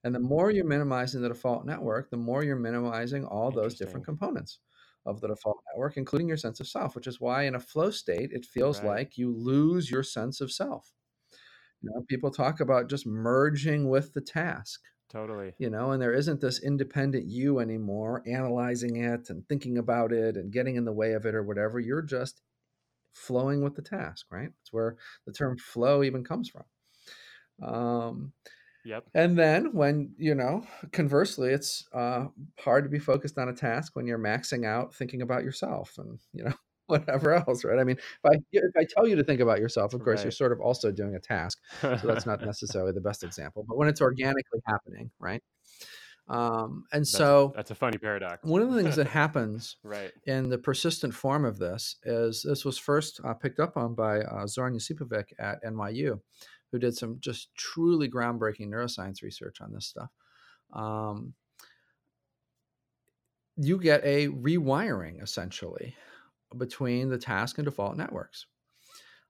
and the more you're minimizing the default network, the more you're minimizing all those different components of the default network, including your sense of self, which is why in a flow state, it feels Right. like you lose your sense of self. You know, people talk about just merging with the task, totally. you know, and there isn't this independent you anymore analyzing it and thinking about it and getting in the way of it or whatever. You're just flowing with the task, right? It's where the term flow even comes from. Um, Yep. and then when, you know, conversely, it's uh, hard to be focused on a task when you're maxing out thinking about yourself and, you know, whatever else, right? I mean, if I, if I tell you to think about yourself, of course, you're sort of also doing a task. So that's not necessarily the best example, but when it's organically happening, right? Um, and That's so that's a funny paradox. one of the things that happens right. in the persistent form of this is this was first uh, picked up on by uh, Zoran Josipovic at NYU, who did some just truly groundbreaking neuroscience research on this stuff. Um, you get a rewiring essentially between the task and default networks.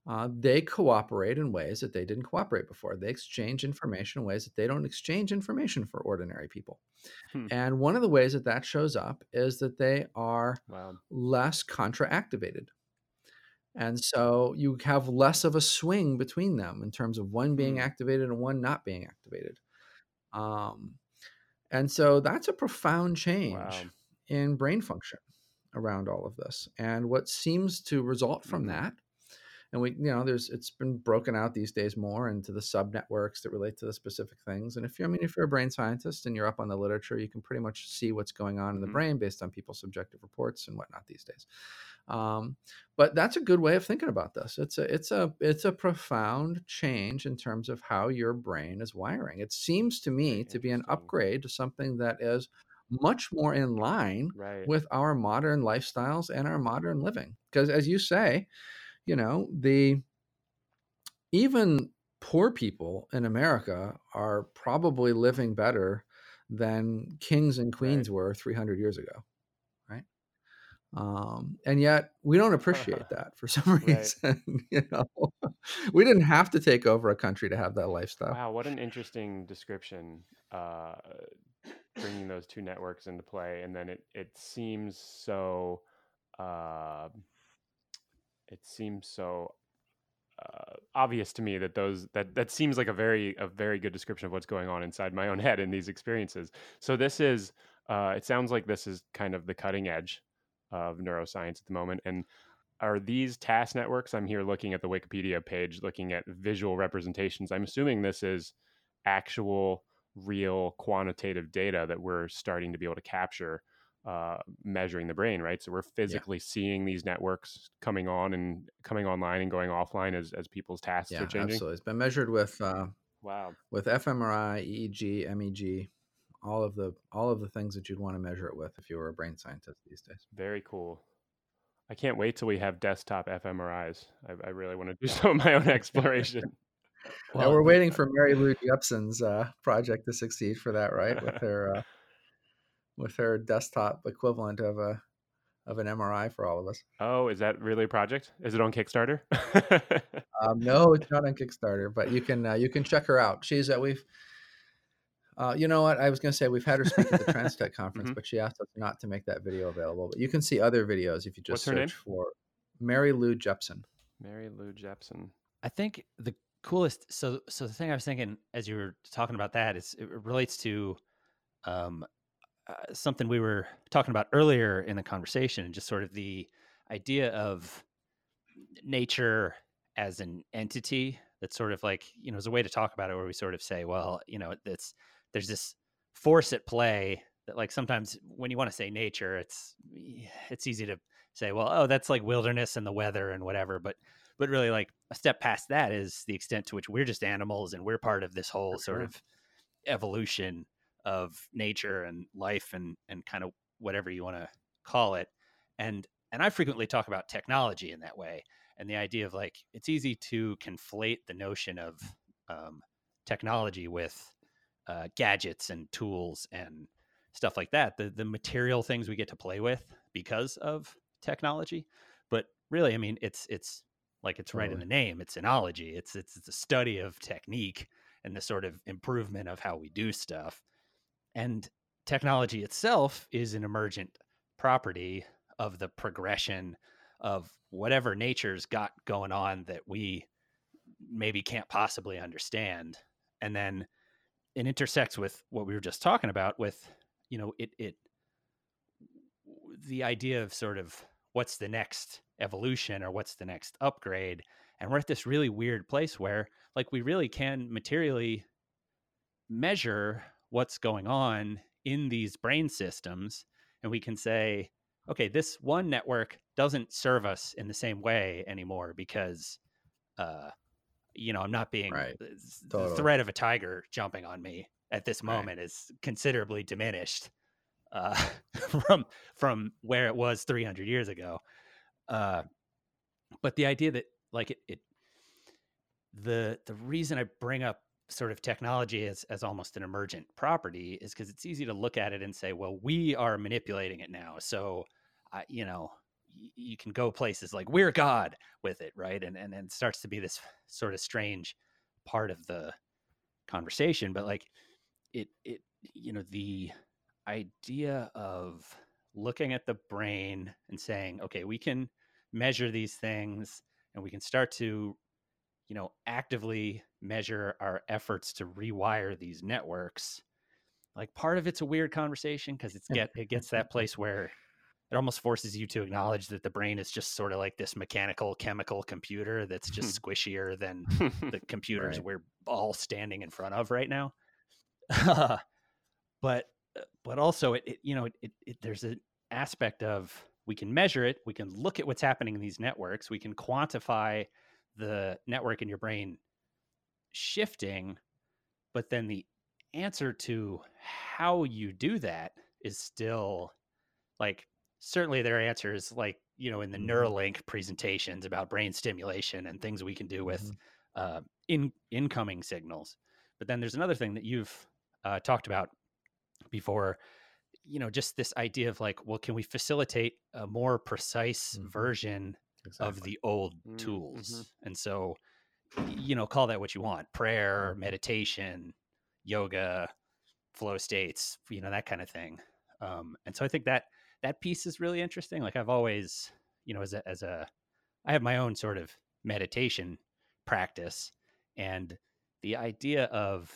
Uh, they cooperate in ways that they didn't cooperate before. They exchange information in ways that they don't exchange information for ordinary people. Hmm. And one of the ways that that shows up is that they are Wow. less contra activated. And so you have less of a swing between them in terms of one being Hmm. activated and one not being activated. Um, and so that's a profound change Wow. in brain function around all of this. And what seems to result from Mhm. that, and we, you know, there's it's been broken out these days more into the sub networks that relate to the specific things. And if you, I mean, if you're a brain scientist and you're up on the literature, you can pretty much see what's going on in the Mhm. brain based on people's subjective reports and whatnot these days. Um, but that's a good way of thinking about this. It's a it's a it's a profound change in terms of how your brain is wiring. It seems to me to be an upgrade to something that is much more in line Right. with our modern lifestyles and our modern living. Because as you say, you know, the even poor people in America are probably living better than kings and queens were 300 years ago, right? Um, and yet we don't appreciate that for some Right. reason. you know, we didn't have to take over a country to have that lifestyle. Wow, what an interesting description. Uh, bringing those two networks into play, and then it it seems so. Uh, it seems so uh, obvious to me that those that that seems like a very a very good description of what's going on inside my own head in these experiences. So this is. Uh, it sounds like this is kind of the cutting edge of neuroscience at the moment, and are these task networks i'm here looking at the wikipedia page looking at visual representations i'm assuming this is actual real quantitative data that we're starting to be able to capture uh, measuring the brain right? So we're physically seeing these networks coming on and coming online and going offline as, as people's tasks Yeah, are changing. absolutely. It's been measured with uh, wow. with fMRI, EEG, MEG, all of the all of the things that you'd want to measure it with if you were a brain scientist these days. very cool i can't wait till we have desktop fmris i, I really want to do some of my own exploration Now we're waiting for Mary Lou Jepsen's uh, project to succeed for that, right? With her uh, with her desktop equivalent of a of an MRI for all of us. Oh, is that really a project? Is it on Kickstarter? Um, no, it's not on Kickstarter, but you can uh, you can check her out. She's uh, we've. Uh, you know what? I was going to say we've had her speak at the Transtech conference, Mhm. but she asked us not to make that video available. But you can see other videos if you just her name? search for Mary Lou Jepsen. Mary Lou Jepsen. I think the coolest. So, so the thing I was thinking as you were talking about that is it relates to um, uh, something we were talking about earlier in the conversation, and just sort of the idea of nature as an entity. That's sort of like you know, as a way to talk about it, where we sort of say, well, you know, it's there's this force at play that, like, sometimes when you want to say nature, it's it's easy to say, well, oh, that's like wilderness and the weather and whatever, but but really like a step past that is the extent to which we're just animals and we're part of this whole For sort of evolution of nature and life and and kind of whatever you want to call it. And and i frequently talk about technology in that way and the idea of like it's easy to conflate the notion of um, technology with uh, gadgets and tools and stuff like that the the material things we get to play with because of technology. But really i mean it's it's like it's right in the name it's enology it's it's, it's a study of technique and the sort of improvement of how we do stuff. And technology itself is an emergent property of the progression of whatever nature's got going on that we maybe can't possibly understand. And then it intersects with what we were just talking about with you know it it the idea of sort of what's the next evolution or what's the next upgrade and we're at this really weird place where like we really can materially measure what's going on in these brain systems and we can say okay this one network doesn't serve us in the same way anymore because uh you know i'm not being Right. the Totally. threat of a tiger jumping on me at this Right. moment is considerably diminished uh from from where it was 300 years ago uh but the idea that like it, it the the reason i bring up sort of technology as as almost an emergent property is because it's easy to look at it and say well we are manipulating it now so I, you know you can go places like we're god with it right? And and, and it starts to be this sort of strange part of the conversation but like it it you know the idea of looking at the brain and saying okay we can measure these things and we can start to you know actively measure our efforts to rewire these networks like part of it's a weird conversation because it's get it gets that place where it almost forces you to acknowledge that the brain is just sort of like this mechanical chemical computer that's just squishier than the computers Right. we're all standing in front of right now but uh, but also it, it you know it, it, it there's an aspect of we can measure it we can look at what's happening in these networks we can quantify the network in your brain shifting but then the answer to how you do that is still like certainly there are answers like you know in the Mhm. neuralink presentations about brain stimulation and things we can do with Mhm. uh, in incoming signals but then there's another thing that you've uh, talked about before you know just this idea of like well can we facilitate a more precise Mhm. version of the old Mm, tools and so you know call that what you want prayer Mhm. meditation yoga flow states you know that kind of thing um, and so i think that that piece is really interesting like i've always you know as a as a i have my own sort of meditation practice and the idea of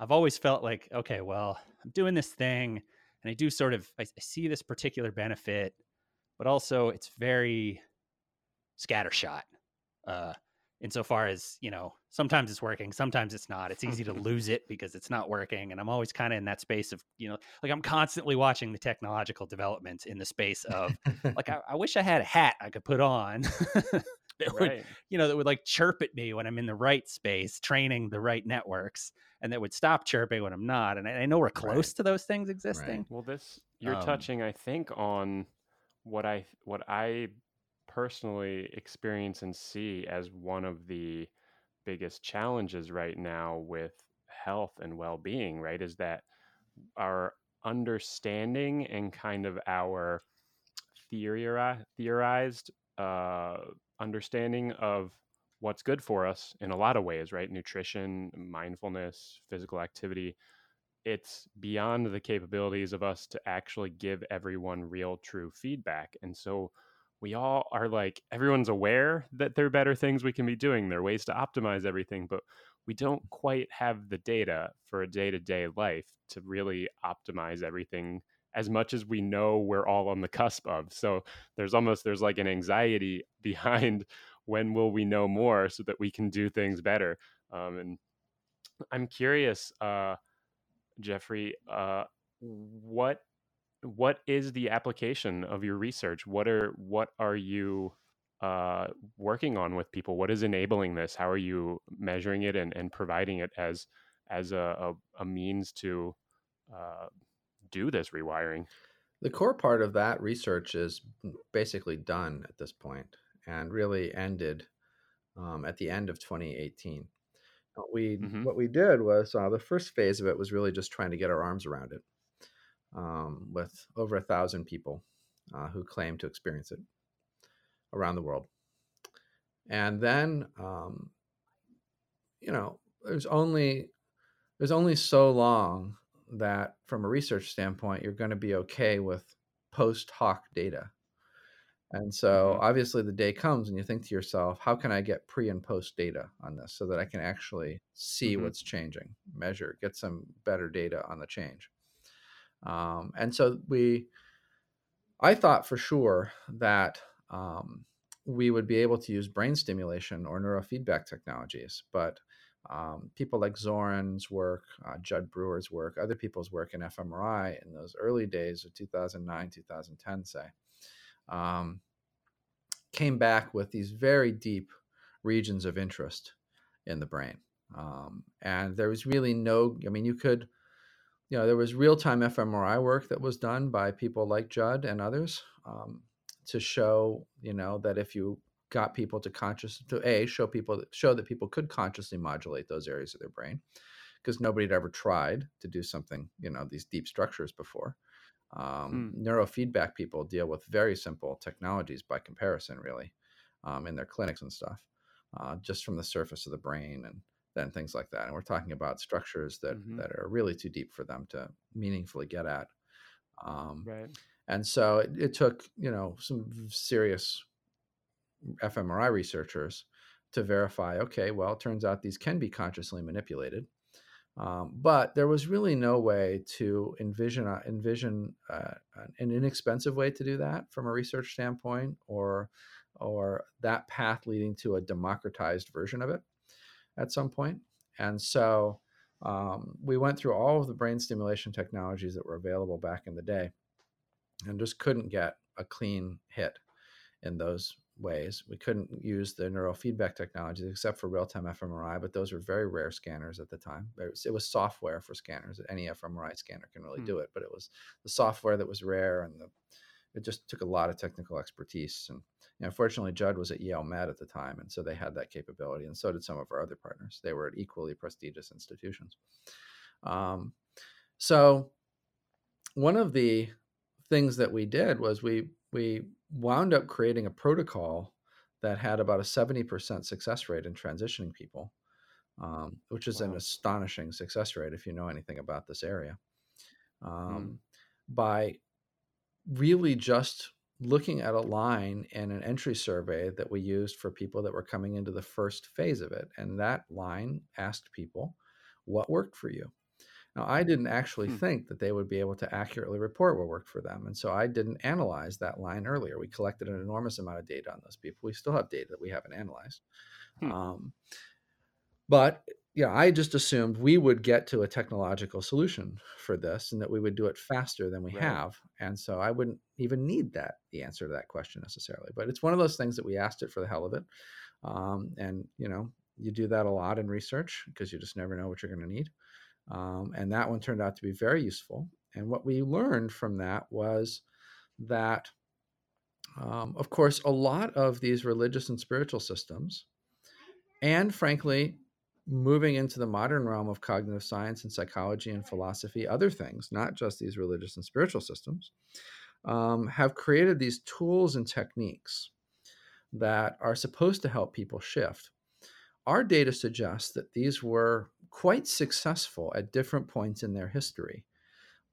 i've always felt like okay well i'm doing this thing and i do sort of i, I see this particular benefit but also it's very scattershot uh insofar as you know sometimes it's working sometimes it's not. It's easy to lose it because it's not working and i'm always kind of in that space of you know like i'm constantly watching the technological developments in the space of like I, I wish i had a hat i could put on that would you know that would like chirp at me when i'm in the right space training the right networks and that would stop chirping when i'm not and i, I know we're close to those things existing Well, this you're Um, touching, I think, on what I what I personally experience and see as one of the biggest challenges right now with health and well-being. Right, is that our understanding and kind of our theori- theorized uh, understanding of what's good for us in a lot of ways. Right, nutrition, mindfulness, physical activity it's beyond the capabilities of us to actually give everyone real true feedback and so we all are like everyone's aware that there are better things we can be doing there are ways to optimize everything but we don't quite have the data for a day-to-day life to really optimize everything as much as we know we're all on the cusp of. So there's almost there's like an anxiety behind when will we know more so that we can do things better. Um, and i'm curious uh, Jeffrey, uh, what what is the application of your research? What are what are you uh, working on with people? What is enabling this? How are you measuring it and, and providing it as as a, a, a means to uh, do this rewiring? The core part of that research is basically done at this point and really ended um, at the end of 2018. What we Mhm. what we did was uh, the first phase of it was really just trying to get our arms around it, um, with over a thousand people uh, who claim to experience it around the world, and then um, you know there's only there's only so long that from a research standpoint you're going to be okay with post hoc data and so Mhm. obviously the day comes and you think to yourself, how can I get pre and post data on this so that I can actually see Mhm. what's changing, measure, get some better data on the change. Um, and so we, I thought for sure that um, we would be able to use brain stimulation or neurofeedback technologies, but um, people like Zoran's work, uh, Judd Brewer's work, other people's work in fMRI in those early days of 2009, 2010, say, um, came back with these very deep regions of interest in the brain. Um, and there was really no, I mean, you could, you know, there was real time fMRI work that was done by people like Judd and others um, to show, you know, that if you got people to conscious to a show people that show that people could consciously modulate those areas of their brain because nobody had ever tried to do something you know these deep structures before um, Hmm. neurofeedback people deal with very simple technologies by comparison, really, um, in their clinics and stuff, uh, just from the surface of the brain and then things like that. And we're talking about structures that Mhm. that are really too deep for them to meaningfully get at. Um, Right. and so it, it took you know some serious fMRI researchers to verify. Okay, well, it turns out these can be consciously manipulated. Um, but there was really no way to envision uh, envision uh, an inexpensive way to do that from a research standpoint, or or that path leading to a democratized version of it at some point. And so um, we went through all of the brain stimulation technologies that were available back in the day, and just couldn't get a clean hit in those ways. We couldn't use the neurofeedback technologies except for real time fMRI, but those were very rare scanners at the time. It was, it was software for scanners. Any fMRI scanner can really Hmm. do it, but it was the software that was rare and the, it just took a lot of technical expertise. And you know, fortunately, Judd was at Yale Med at the time, and so they had that capability, and so did some of our other partners. They were at equally prestigious institutions. Um, so one of the things that we did was we we wound up creating a protocol that had about a 70% success rate in transitioning people um, which is an astonishing success rate if you know anything about this area Hmm. um, by really just looking at a line in an entry survey that we used for people that were coming into the first phase of it and that line asked people what worked for you now, I didn't actually Hmm. think that they would be able to accurately report what worked for them. And so I didn't analyze that line earlier. We collected an enormous amount of data on those people. We still have data that we haven't analyzed. Hmm. Um, but yeah, I just assumed we would get to a technological solution for this and that we would do it faster than we Right. have. And so I wouldn't even need that, the answer to that question necessarily. But it's one of those things that we asked it for the hell of it. Um, and, you know, you do that a lot in research because you just never know what you're going to need. Um, and that one turned out to be very useful. And what we learned from that was that, um, of course, a lot of these religious and spiritual systems, and frankly, moving into the modern realm of cognitive science and psychology and philosophy, other things, not just these religious and spiritual systems, um, have created these tools and techniques that are supposed to help people shift. Our data suggests that these were quite successful at different points in their history,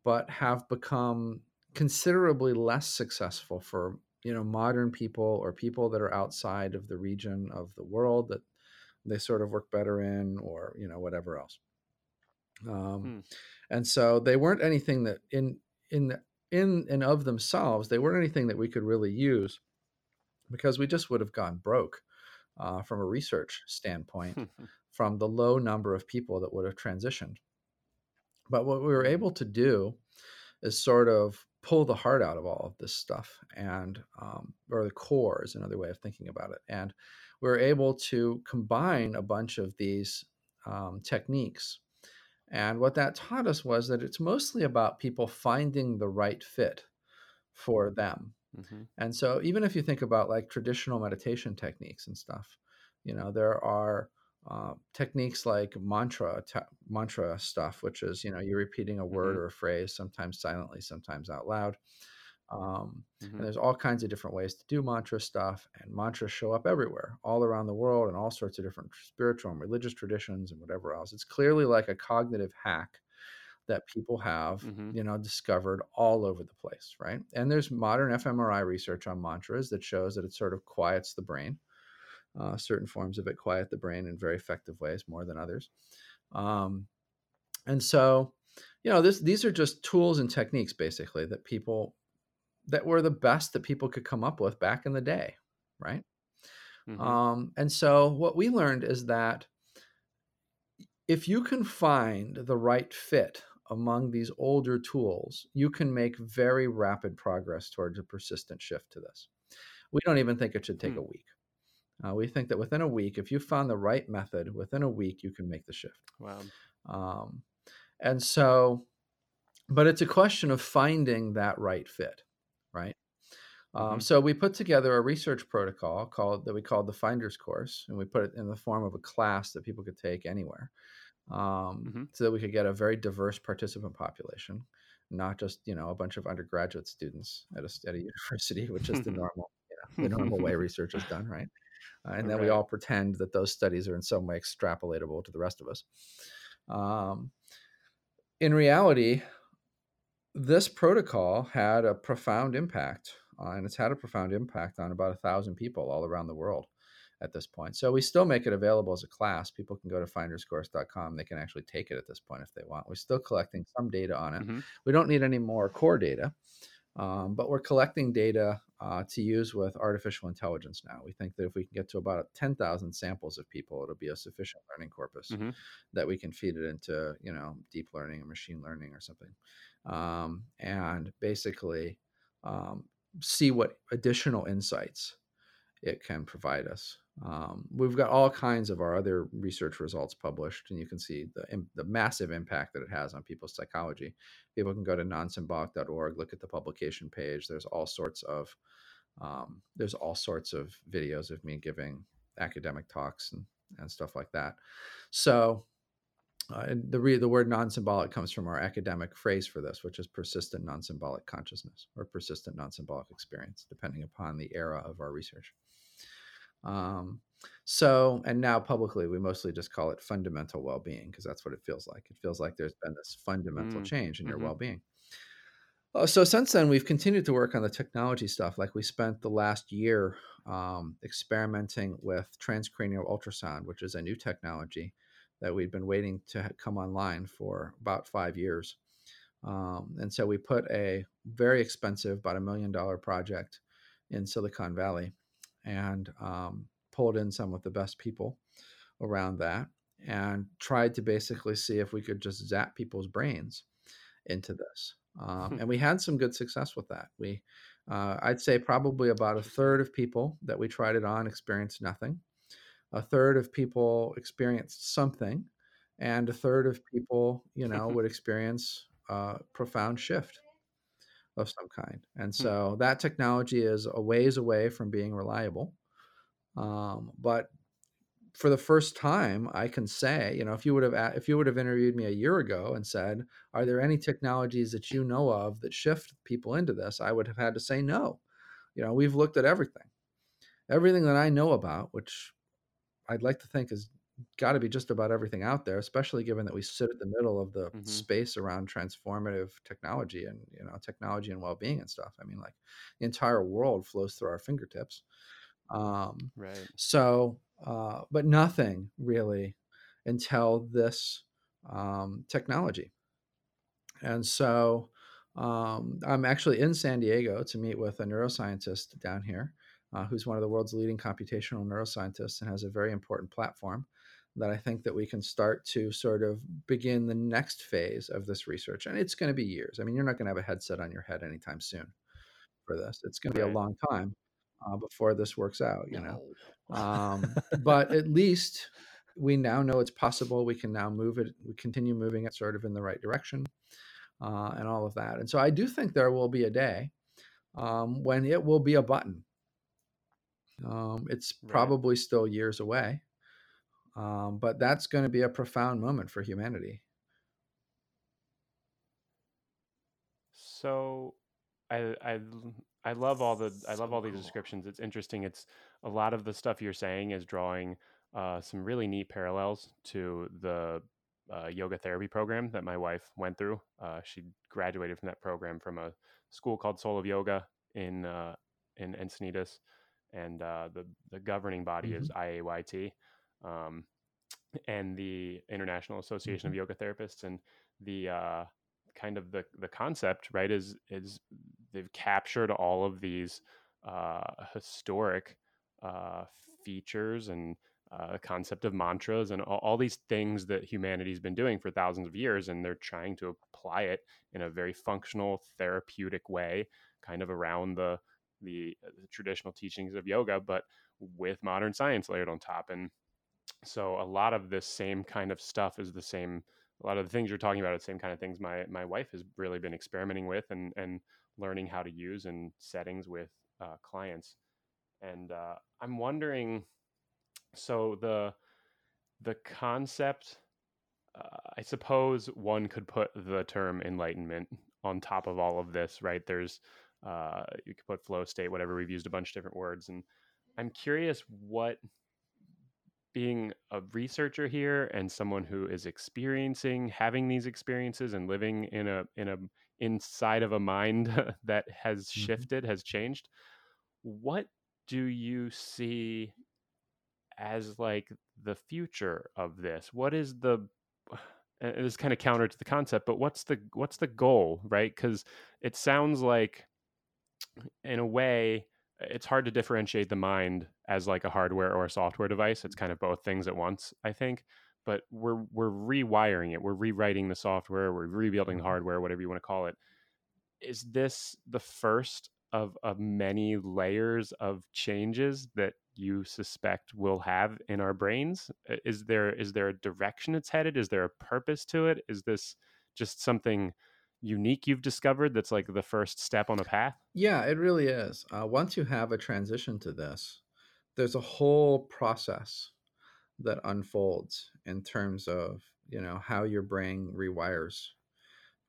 but have become considerably less successful for you know modern people or people that are outside of the region of the world that they sort of work better in, or you know whatever else. Um, Hmm. And so they weren't anything that in in the, in and of themselves they weren't anything that we could really use because we just would have gone broke uh, from a research standpoint from the low number of people that would have transitioned. But what we were able to do is sort of pull the heart out of all of this stuff and um, or the core is another way of thinking about it and we're able to combine a bunch of these um, techniques and what that taught us was that it's mostly about people finding the right fit for them Mm-hmm. and so even if you think about like traditional meditation techniques and stuff you know there are uh, techniques like mantra te- mantra stuff which is you know you're repeating a word Mhm. or a phrase sometimes silently sometimes out loud um, Mhm. and there's all kinds of different ways to do mantra stuff and mantras show up everywhere all around the world and all sorts of different spiritual and religious traditions and whatever else it's clearly like a cognitive hack that people have Mhm. you know discovered all over the place right and there's modern fMRI research on mantras that shows that it sort of quiets the brain uh, certain forms of it quiet the brain in very effective ways more than others um, and so you know this these are just tools and techniques basically that people that were the best that people could come up with back in the day right Mhm. um, and so what we learned is that if you can find the right fit among these older tools, you can make very rapid progress towards a persistent shift to this. We don't even think it should take Hmm. a week. Uh, we think that within a week, if you found the right method, within a week, you can make the shift. wow. Um, and so, but it's a question of finding that right fit, right? Um, Mhm. so we put together a research protocol called that we called the Finders Course, and we put it in the form of a class that people could take anywhere, um, Mhm. so that we could get a very diverse participant population, not just you know a bunch of undergraduate students at a, at a university, which is the normal you know, the normal way research is done, right? Uh, and then we all pretend that those studies are in some way extrapolatable to the rest of us. Um, in reality, this protocol had a profound impact, uh, and it's had a profound impact on about a thousand people all around the world at this point. So we still make it available as a class. People can go to finderscourse.com. They can actually take it at this point if they want. We're still collecting some data on it. Mhm. We don't need any more core data, um, but we're collecting data uh, to use with artificial intelligence now. We think that if we can get to about 10,000 samples of people, it'll be a sufficient learning corpus Mhm. that we can feed it into, you know, deep learning or machine learning or something. Um, and basically um, see what additional insights it can provide us. Um, we've got all kinds of our other research results published, and you can see the, the massive impact that it has on people's psychology. People can go to nonsymbolic.org, look at the publication page. There's all sorts of um, there's all sorts of videos of me giving academic talks and, and stuff like that. So uh, and the re- the word non-symbolic comes from our academic phrase for this, which is persistent non-symbolic consciousness or persistent non-symbolic experience, depending upon the era of our research. Um, so, and now publicly, we mostly just call it fundamental well-being because that's what it feels like. It feels like there's been this fundamental Mm, change in your mhm. well-being. Uh, so since then, we've continued to work on the technology stuff. Like we spent the last year um, experimenting with transcranial ultrasound, which is a new technology that we'd been waiting to come online for about five years. Um, and so we put a very expensive, about a million dollar project in Silicon Valley and um, pulled in some of the best people around that and tried to basically see if we could just zap people's brains into this. Um, Hmm. and we had some good success with that. We, uh, I'd say, probably about a third of people that we tried it on experienced nothing. A third of people experienced something, and a third of people, you know, would experience a profound shift of some kind. And so that technology is a ways away from being reliable. Um, but for the first time, I can say, you know, if you would have if you would have interviewed me a year ago and said, "Are there any technologies that you know of that shift people into this?" I would have had to say no. You know, we've looked at everything, everything that I know about, which I'd like to think has got to be just about everything out there, especially given that we sit at the middle of the Mhm. space around transformative technology and you know technology and well-being and stuff. I mean, like the entire world flows through our fingertips. Um, Right. so, uh, but nothing really until this um, technology. And so um, I'm actually in San Diego to meet with a neuroscientist down here uh, who's one of the world's leading computational neuroscientists and has a very important platform that I think that we can start to sort of begin the next phase of this research. And it's going to be years. I mean, you're not going to have a headset on your head anytime soon for this. It's going to be a long time uh, before this works out, you know. Um, but at least we now know it's possible. We can now move it, we continue moving it sort of in the right direction uh, and all of that. And so I do think there will be a day um, when it will be a button. Um, it's right. probably still years away, um, but that's going to be a profound moment for humanity. So, I I I love all the I love all these descriptions. It's interesting. It's a lot of the stuff you're saying is drawing uh, some really neat parallels to the uh, yoga therapy program that my wife went through. Uh, she graduated from that program from a school called Soul of Yoga in uh, in Encinitas, and uh, the the governing body mm-hmm. is IAYT, um, and the International Association mm-hmm. of Yoga Therapists, and the uh, kind of the the concept right is is they've captured all of these uh, historic features and uh, concept of mantras and all, all, these things that humanity's been doing for thousands of years and they're trying to apply it in a very functional therapeutic way kind of around the, the, uh, the traditional teachings of yoga but with modern science layered on top and so a lot of this same kind of stuff is the same a lot of the things you're talking about are the same kind of things my my wife has really been experimenting with and and learning how to use in settings with uh, clients. And uh, i'm wondering so the the concept uh, i suppose one could put the term enlightenment on top of all of this right? There's uh, you could put flow state whatever we've used a bunch of different words and i'm curious what being a researcher here and someone who is experiencing having these experiences and living in a in a inside of a mind that has mm-hmm. shifted has changed what do you see as like the future of this? What is the and it's kind of counter to the concept, but what's the what's the goal, right? Because it sounds like, in a way, it's hard to differentiate the mind as like a hardware or a software device. It's kind of both things at once, I think. But we're we're rewiring it. We're rewriting the software. We're rebuilding the mm-hmm. hardware, whatever you want to call it. Is this the first of, of many layers of changes that you suspect will have in our brains is there is there a direction it's headed is there a purpose to it is this just something unique you've discovered that's like the first step on a path yeah it really is uh, once you have a transition to this there's a whole process that unfolds in terms of you know how your brain rewires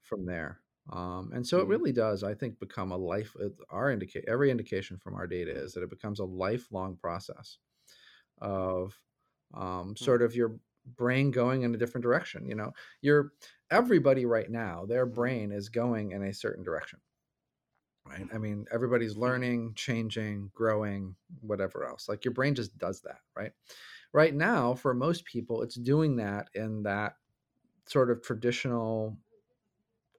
from there um, and so it mm-hmm. really does, I think, become a life. Uh, our indicate every indication from our data is that it becomes a lifelong process of um, mm. sort of your brain going in a different direction. You know, your everybody right now, their brain is going in a certain direction. Right. I mean, everybody's mm. learning, changing, growing, whatever else. Like your brain just does that, right? Right now, for most people, it's doing that in that sort of traditional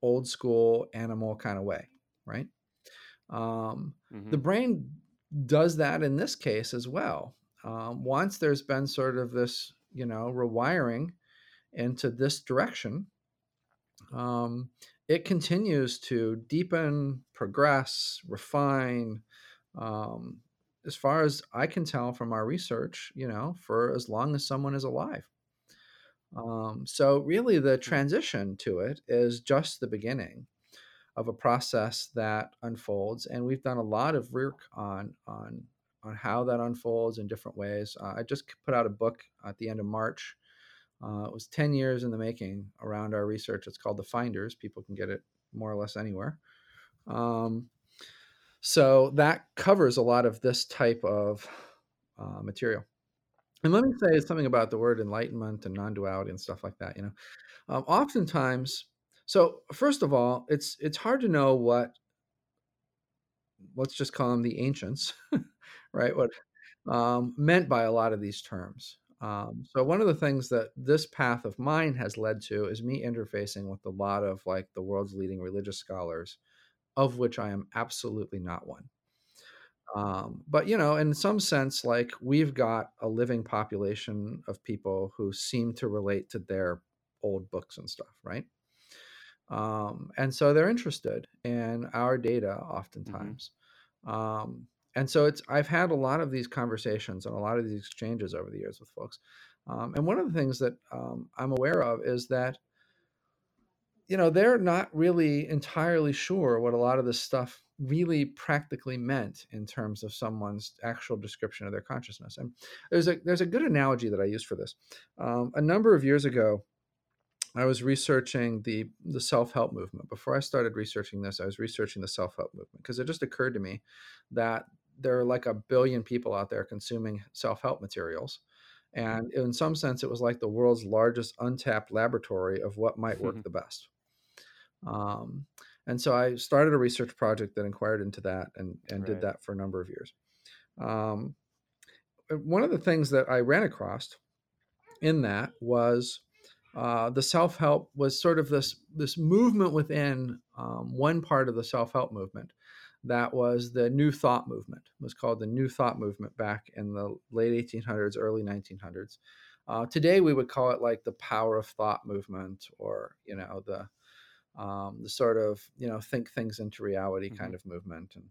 old school animal kind of way, right? Um, mm-hmm. The brain does that in this case as well. Um, once there's been sort of this, you know, rewiring into this direction, um, it continues to deepen, progress, refine. Um, as far as I can tell from our research, you know, for as long as someone is alive. Um, so, really, the mm. transition to it is just the beginning of a process that unfolds, and we've done a lot of work on on on how that unfolds in different ways. Uh, I just put out a book at the end of March. Uh, it was 10 years in the making around our research. It's called The Finders. People can get it more or less anywhere. Um, so that covers a lot of this type of uh, material. And let me say something about the word enlightenment and non-duality and stuff like that. You know, um, oftentimes, so first of all, it's it's hard to know what let's just call them the ancients, right? What um, meant by a lot of these terms. Um, so one of the things that this path of mine has led to is me interfacing with a lot of like the world's leading religious scholars, of which I am absolutely not one. Um, but you know, in some sense, like we've got a living population of people who seem to relate to their old books and stuff, right? Um, and so they're interested in our data oftentimes. Um, and so it's I've had a lot of these conversations and a lot of these exchanges over the years with folks. Um, and one of the things that um, I'm aware of is that you know they're not really entirely sure what a lot of this stuff really practically meant in terms of someone's actual description of their consciousness. And there's a there's a good analogy that I use for this. Um, a number of years ago, I was researching the the self help movement. Before I started researching this, I was researching the self help movement because it just occurred to me that there are like a billion people out there consuming self help materials. And in some sense, it was like the world's largest untapped laboratory of what might work the best. Um, and so I started a research project that inquired into that and, and right. did that for a number of years. Um, uh, one of the things that I ran across in that was uh, the self help was sort of this this movement within um, one part of the self help movement that was the New Thought movement. It was called the New Thought movement back in the late 1800s, early 1900s. Uh, today we would call it like the power of thought movement, or you know the um, the sort of you know think things into reality mm-hmm. kind of movement and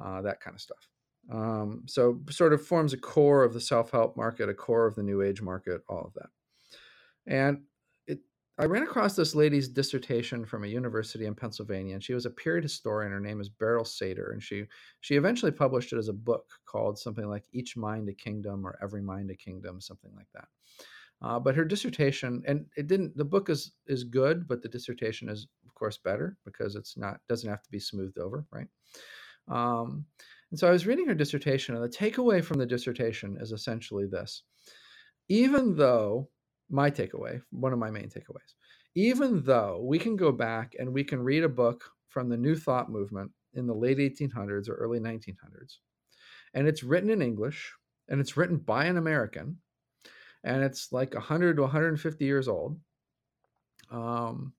uh, that kind of stuff. Um, so sort of forms a core of the self-help market, a core of the new age market, all of that. And I ran across this lady's dissertation from a university in Pennsylvania, and she was a period historian. Her name is Beryl Satter, and she she eventually published it as a book called something like "Each Mind a Kingdom" or "Every Mind a Kingdom," something like that. Uh, but her dissertation, and it didn't. The book is is good, but the dissertation is of course better because it's not doesn't have to be smoothed over, right? Um, and so I was reading her dissertation, and the takeaway from the dissertation is essentially this: even though my takeaway, one of my main takeaways, even though we can go back and we can read a book from the New Thought movement in the late 1800s or early 1900s, and it's written in English and it's written by an American and it's like 100 to 150 years old. Um,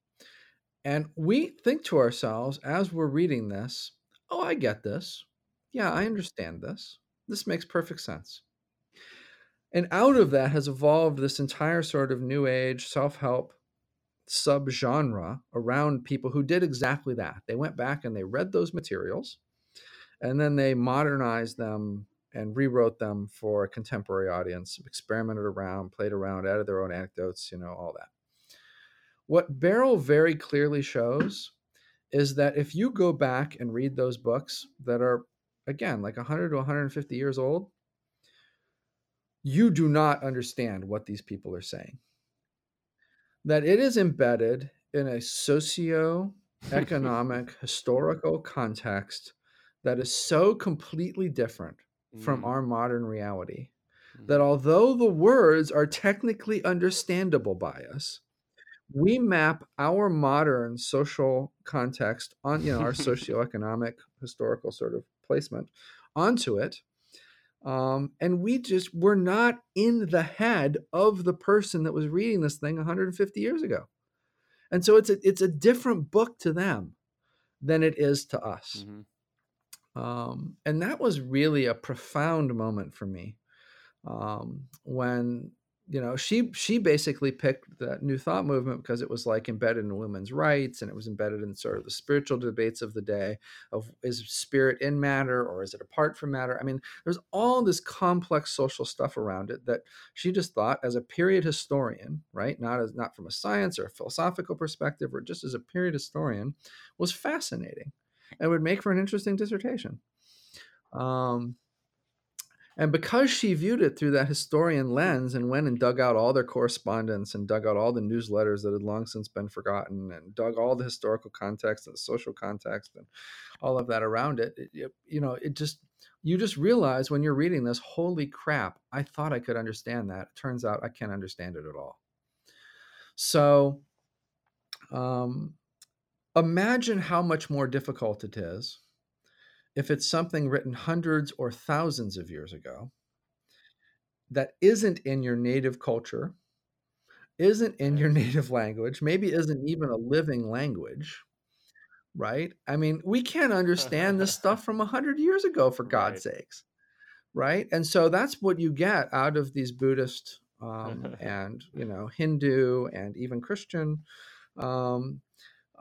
and we think to ourselves as we're reading this, oh, I get this. Yeah, I understand this. This makes perfect sense. And out of that has evolved this entire sort of new age self help subgenre around people who did exactly that. They went back and they read those materials and then they modernized them and rewrote them for a contemporary audience, experimented around, played around, added their own anecdotes, you know, all that. What Beryl very clearly shows is that if you go back and read those books that are, again, like 100 to 150 years old, you do not understand what these people are saying. That it is embedded in a socio economic historical context that is so completely different from mm. our modern reality. Mm. That although the words are technically understandable by us, we map our modern social context on, you know, our socioeconomic historical sort of placement onto it. Um, and we just we're not in the head of the person that was reading this thing 150 years ago. And so it's a it's a different book to them than it is to us. Mm-hmm. Um, and that was really a profound moment for me um, when you know she she basically picked that new thought movement because it was like embedded in women's rights and it was embedded in sort of the spiritual debates of the day of is spirit in matter or is it apart from matter i mean there's all this complex social stuff around it that she just thought as a period historian right not as not from a science or a philosophical perspective or just as a period historian was fascinating and would make for an interesting dissertation. Um, and because she viewed it through that historian lens and went and dug out all their correspondence and dug out all the newsletters that had long since been forgotten and dug all the historical context and the social context and all of that around it, it, you know, it just, you just realize when you're reading this, holy crap, I thought I could understand that. It turns out I can't understand it at all. So, um, Imagine how much more difficult it is if it's something written hundreds or thousands of years ago that isn't in your native culture, isn't in your native language, maybe isn't even a living language, right? I mean, we can't understand this stuff from 100 years ago, for God's Right. sakes, right? And so that's what you get out of these Buddhist um, and, you know, Hindu and even Christian um,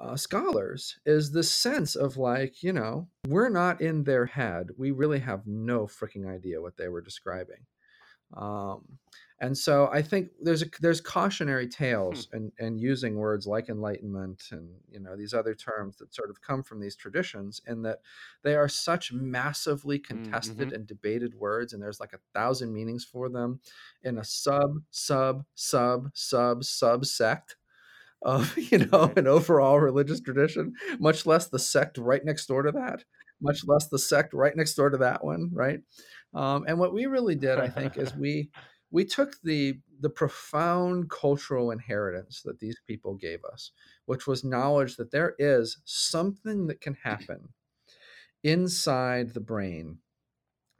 uh, scholars is the sense of like, you know, we're not in their head. We really have no freaking idea what they were describing. Um, and so I think there's a there's cautionary tales and and using words like enlightenment and you know these other terms that sort of come from these traditions in that they are such massively contested mhm. and debated words and there's like a thousand meanings for them in a sub sub sub sub sub sect of you know an overall religious tradition much less the sect right next door to that much less the sect right next door to that one right? Um, and what we really did i think is we we took the the profound cultural inheritance that these people gave us which was knowledge that there is something that can happen inside the brain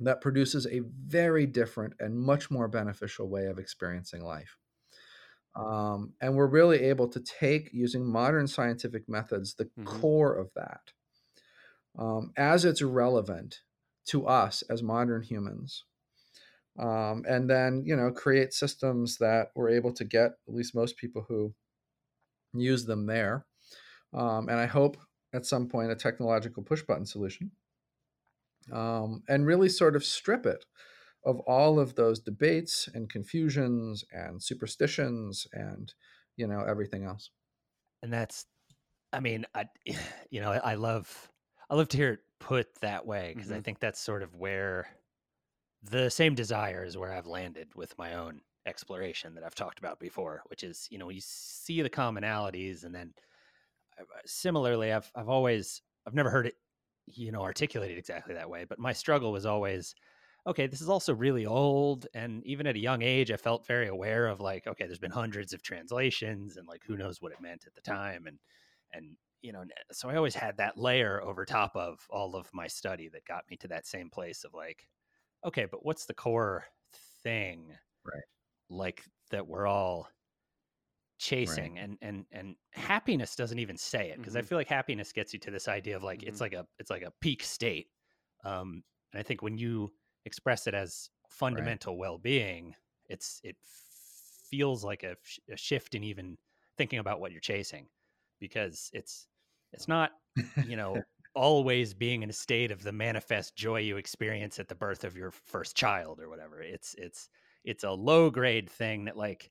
that produces a very different and much more beneficial way of experiencing life um, and we're really able to take using modern scientific methods the Mhm. core of that um, as it's relevant to us as modern humans um, and then you know create systems that we're able to get at least most people who use them there um, and i hope at some point a technological push button solution um, and really sort of strip it of all of those debates and confusions and superstitions and you know everything else and that's i mean i you know i love i love to hear it put that way because i Mhm. think that's sort of where the same desire is where i've landed with my own exploration that i've talked about before which is you know you see the commonalities and then uh, similarly i've i've always i've never heard it you know articulated exactly that way but my struggle was always okay this is also really old and even at a young age i felt very aware of like okay there's been hundreds of translations and like who knows what it meant at the time and and you know so i always had that layer over top of all of my study that got me to that same place of like okay but what's the core thing Right. like that we're all chasing and and and happiness doesn't even say it because i Mhm. feel like happiness gets you to this idea of like it's Mhm. like a it's like a peak state um and i think when you express it as fundamental well-being it's it feels like a, a shift in even thinking about what you're chasing because it's it's not you know always being in a state of the manifest joy you experience at the birth of your first child or whatever it's it's it's a low grade thing that like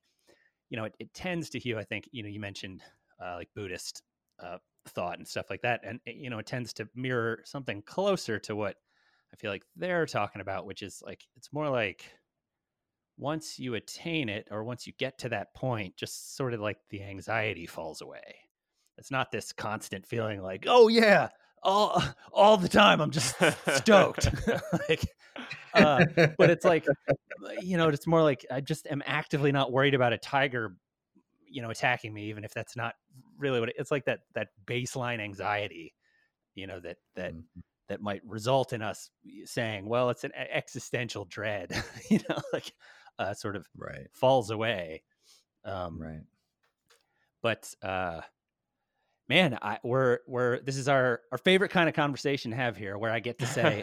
you know it, it tends to heal i think you know you mentioned uh, like buddhist uh, thought and stuff like that and you know it tends to mirror something closer to what i feel like they're talking about which is like it's more like once you attain it or once you get to that point just sort of like the anxiety falls away it's not this constant feeling like oh yeah all all the time i'm just stoked like uh, but it's like you know it's more like i just am actively not worried about a tiger you know attacking me even if that's not really what it, it's like that that baseline anxiety you know that that Mhm. That might result in us saying well it's an existential dread you know like uh, sort of right. falls away um right. but uh man i we're we're this is our our favorite kind of conversation to have here where i get to say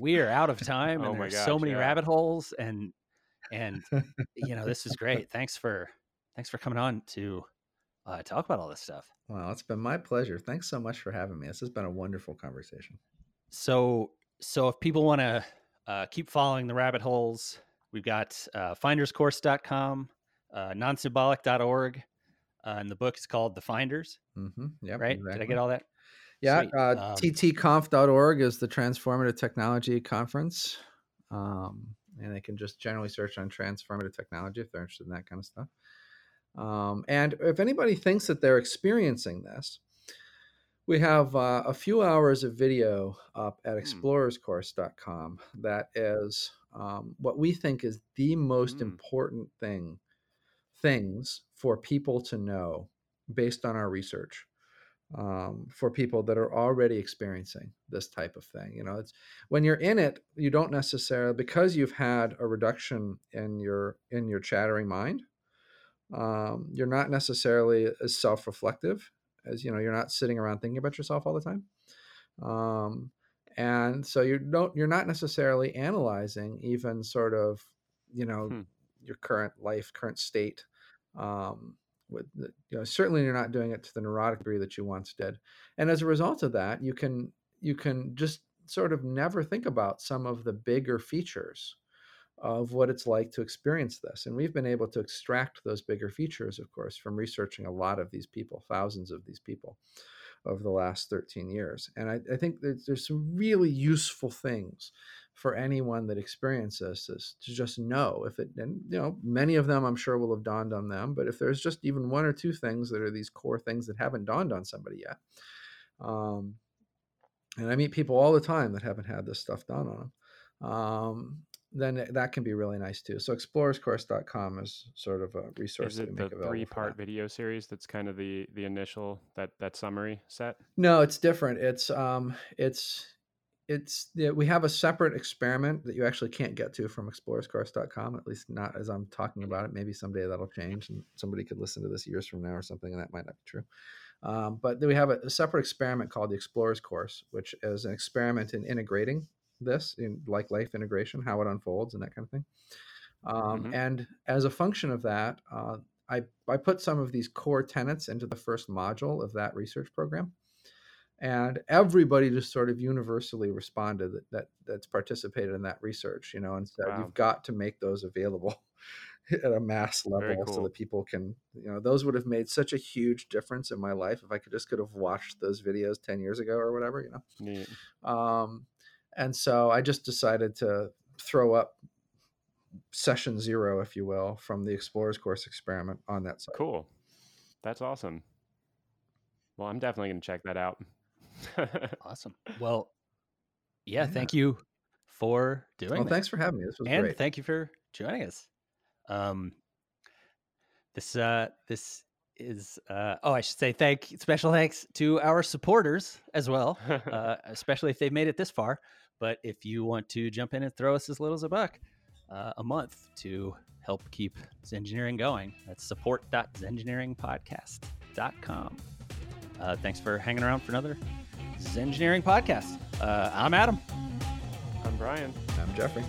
we are out of time Oh and my there's so many yeah. rabbit holes and and you know this is great. Thanks for thanks for coming on to uh, talk about all this stuff. Well it's been my pleasure. Thanks so much for having me. This has been a wonderful conversation so so if people want to uh, keep following the rabbit holes we've got uh, finderscourse.com uh, nonsymbolic.org uh, and the book is called the finders mm-hmm. yep, right did i get all that Yeah, Sweet. uh, Um, ttconf.org is the Transformative Technology Conference. Um, and they can just generally search on transformative technology if they're interested in that kind of stuff. Um, and if anybody thinks that they're experiencing this, we have uh, a few hours of video up at explorerscourse.com that is um, what we think is the most Hmm. important thing things for people to know based on our research um, for people that are already experiencing this type of thing. You know, it's when you're in it, you don't necessarily because you've had a reduction in your in your chattering mind. Um, you're not necessarily as self-reflective as you know you're not sitting around thinking about yourself all the time um, and so you don't you're not necessarily analyzing even sort of you know Hmm. your current life current state um, with the, you know certainly you're not doing it to the neurotic degree that you once did and as a result of that you can you can just sort of never think about some of the bigger features of what it's like to experience this and we've been able to extract those bigger features of course from researching a lot of these people thousands of these people over the last 13 years and i, I think there's some really useful things for anyone that experiences this to just know if it and you know many of them i'm sure will have dawned on them but if there's just even one or two things that are these core things that haven't dawned on somebody yet um, and i meet people all the time that haven't had this stuff done on them um, then that can be really nice too. So explorerscourse.com is sort of a resource Is it the three part video series that's kind of the the initial that that summary set? no it's different. It's um it's it's we have a separate experiment that you actually can't get to from explorerscourse.com at least not as i'm talking about it. Maybe someday that'll change and somebody could listen to this years from now or something and that might not be true. Um, but we have a, a separate experiment called the explorers course which is an experiment in integrating this in like life integration how it unfolds and that kind of thing um, Mhm. and as a function of that uh, I, I put some of these core tenets into the first module of that research program and everybody just sort of universally responded that, that that's participated in that research you know and said Wow. you've got to make those available at a mass level so that people can you know those would have made such a huge difference in my life if i could just could have watched those videos 10 years ago or whatever you know Neat. um, and so i just decided to throw up session zero if you will from the explorers course experiment on that site Cool. That's awesome. Well, I'm definitely gonna check that out. Awesome. Well, yeah, Yeah. thank you for doing well that. thanks for having me this was and great thank you for joining us. Um, this uh, this is uh, oh, I should say thank special thanks to our supporters as well, uh, especially if they've made it this far. But if you want to jump in and throw us as little as a buck uh, a month to help keep Zengineering going, that's support.zengineeringpodcast.com. Uh, thanks for hanging around for another Zengineering podcast. Uh, I'm Adam. I'm Brian. i'm jeffrey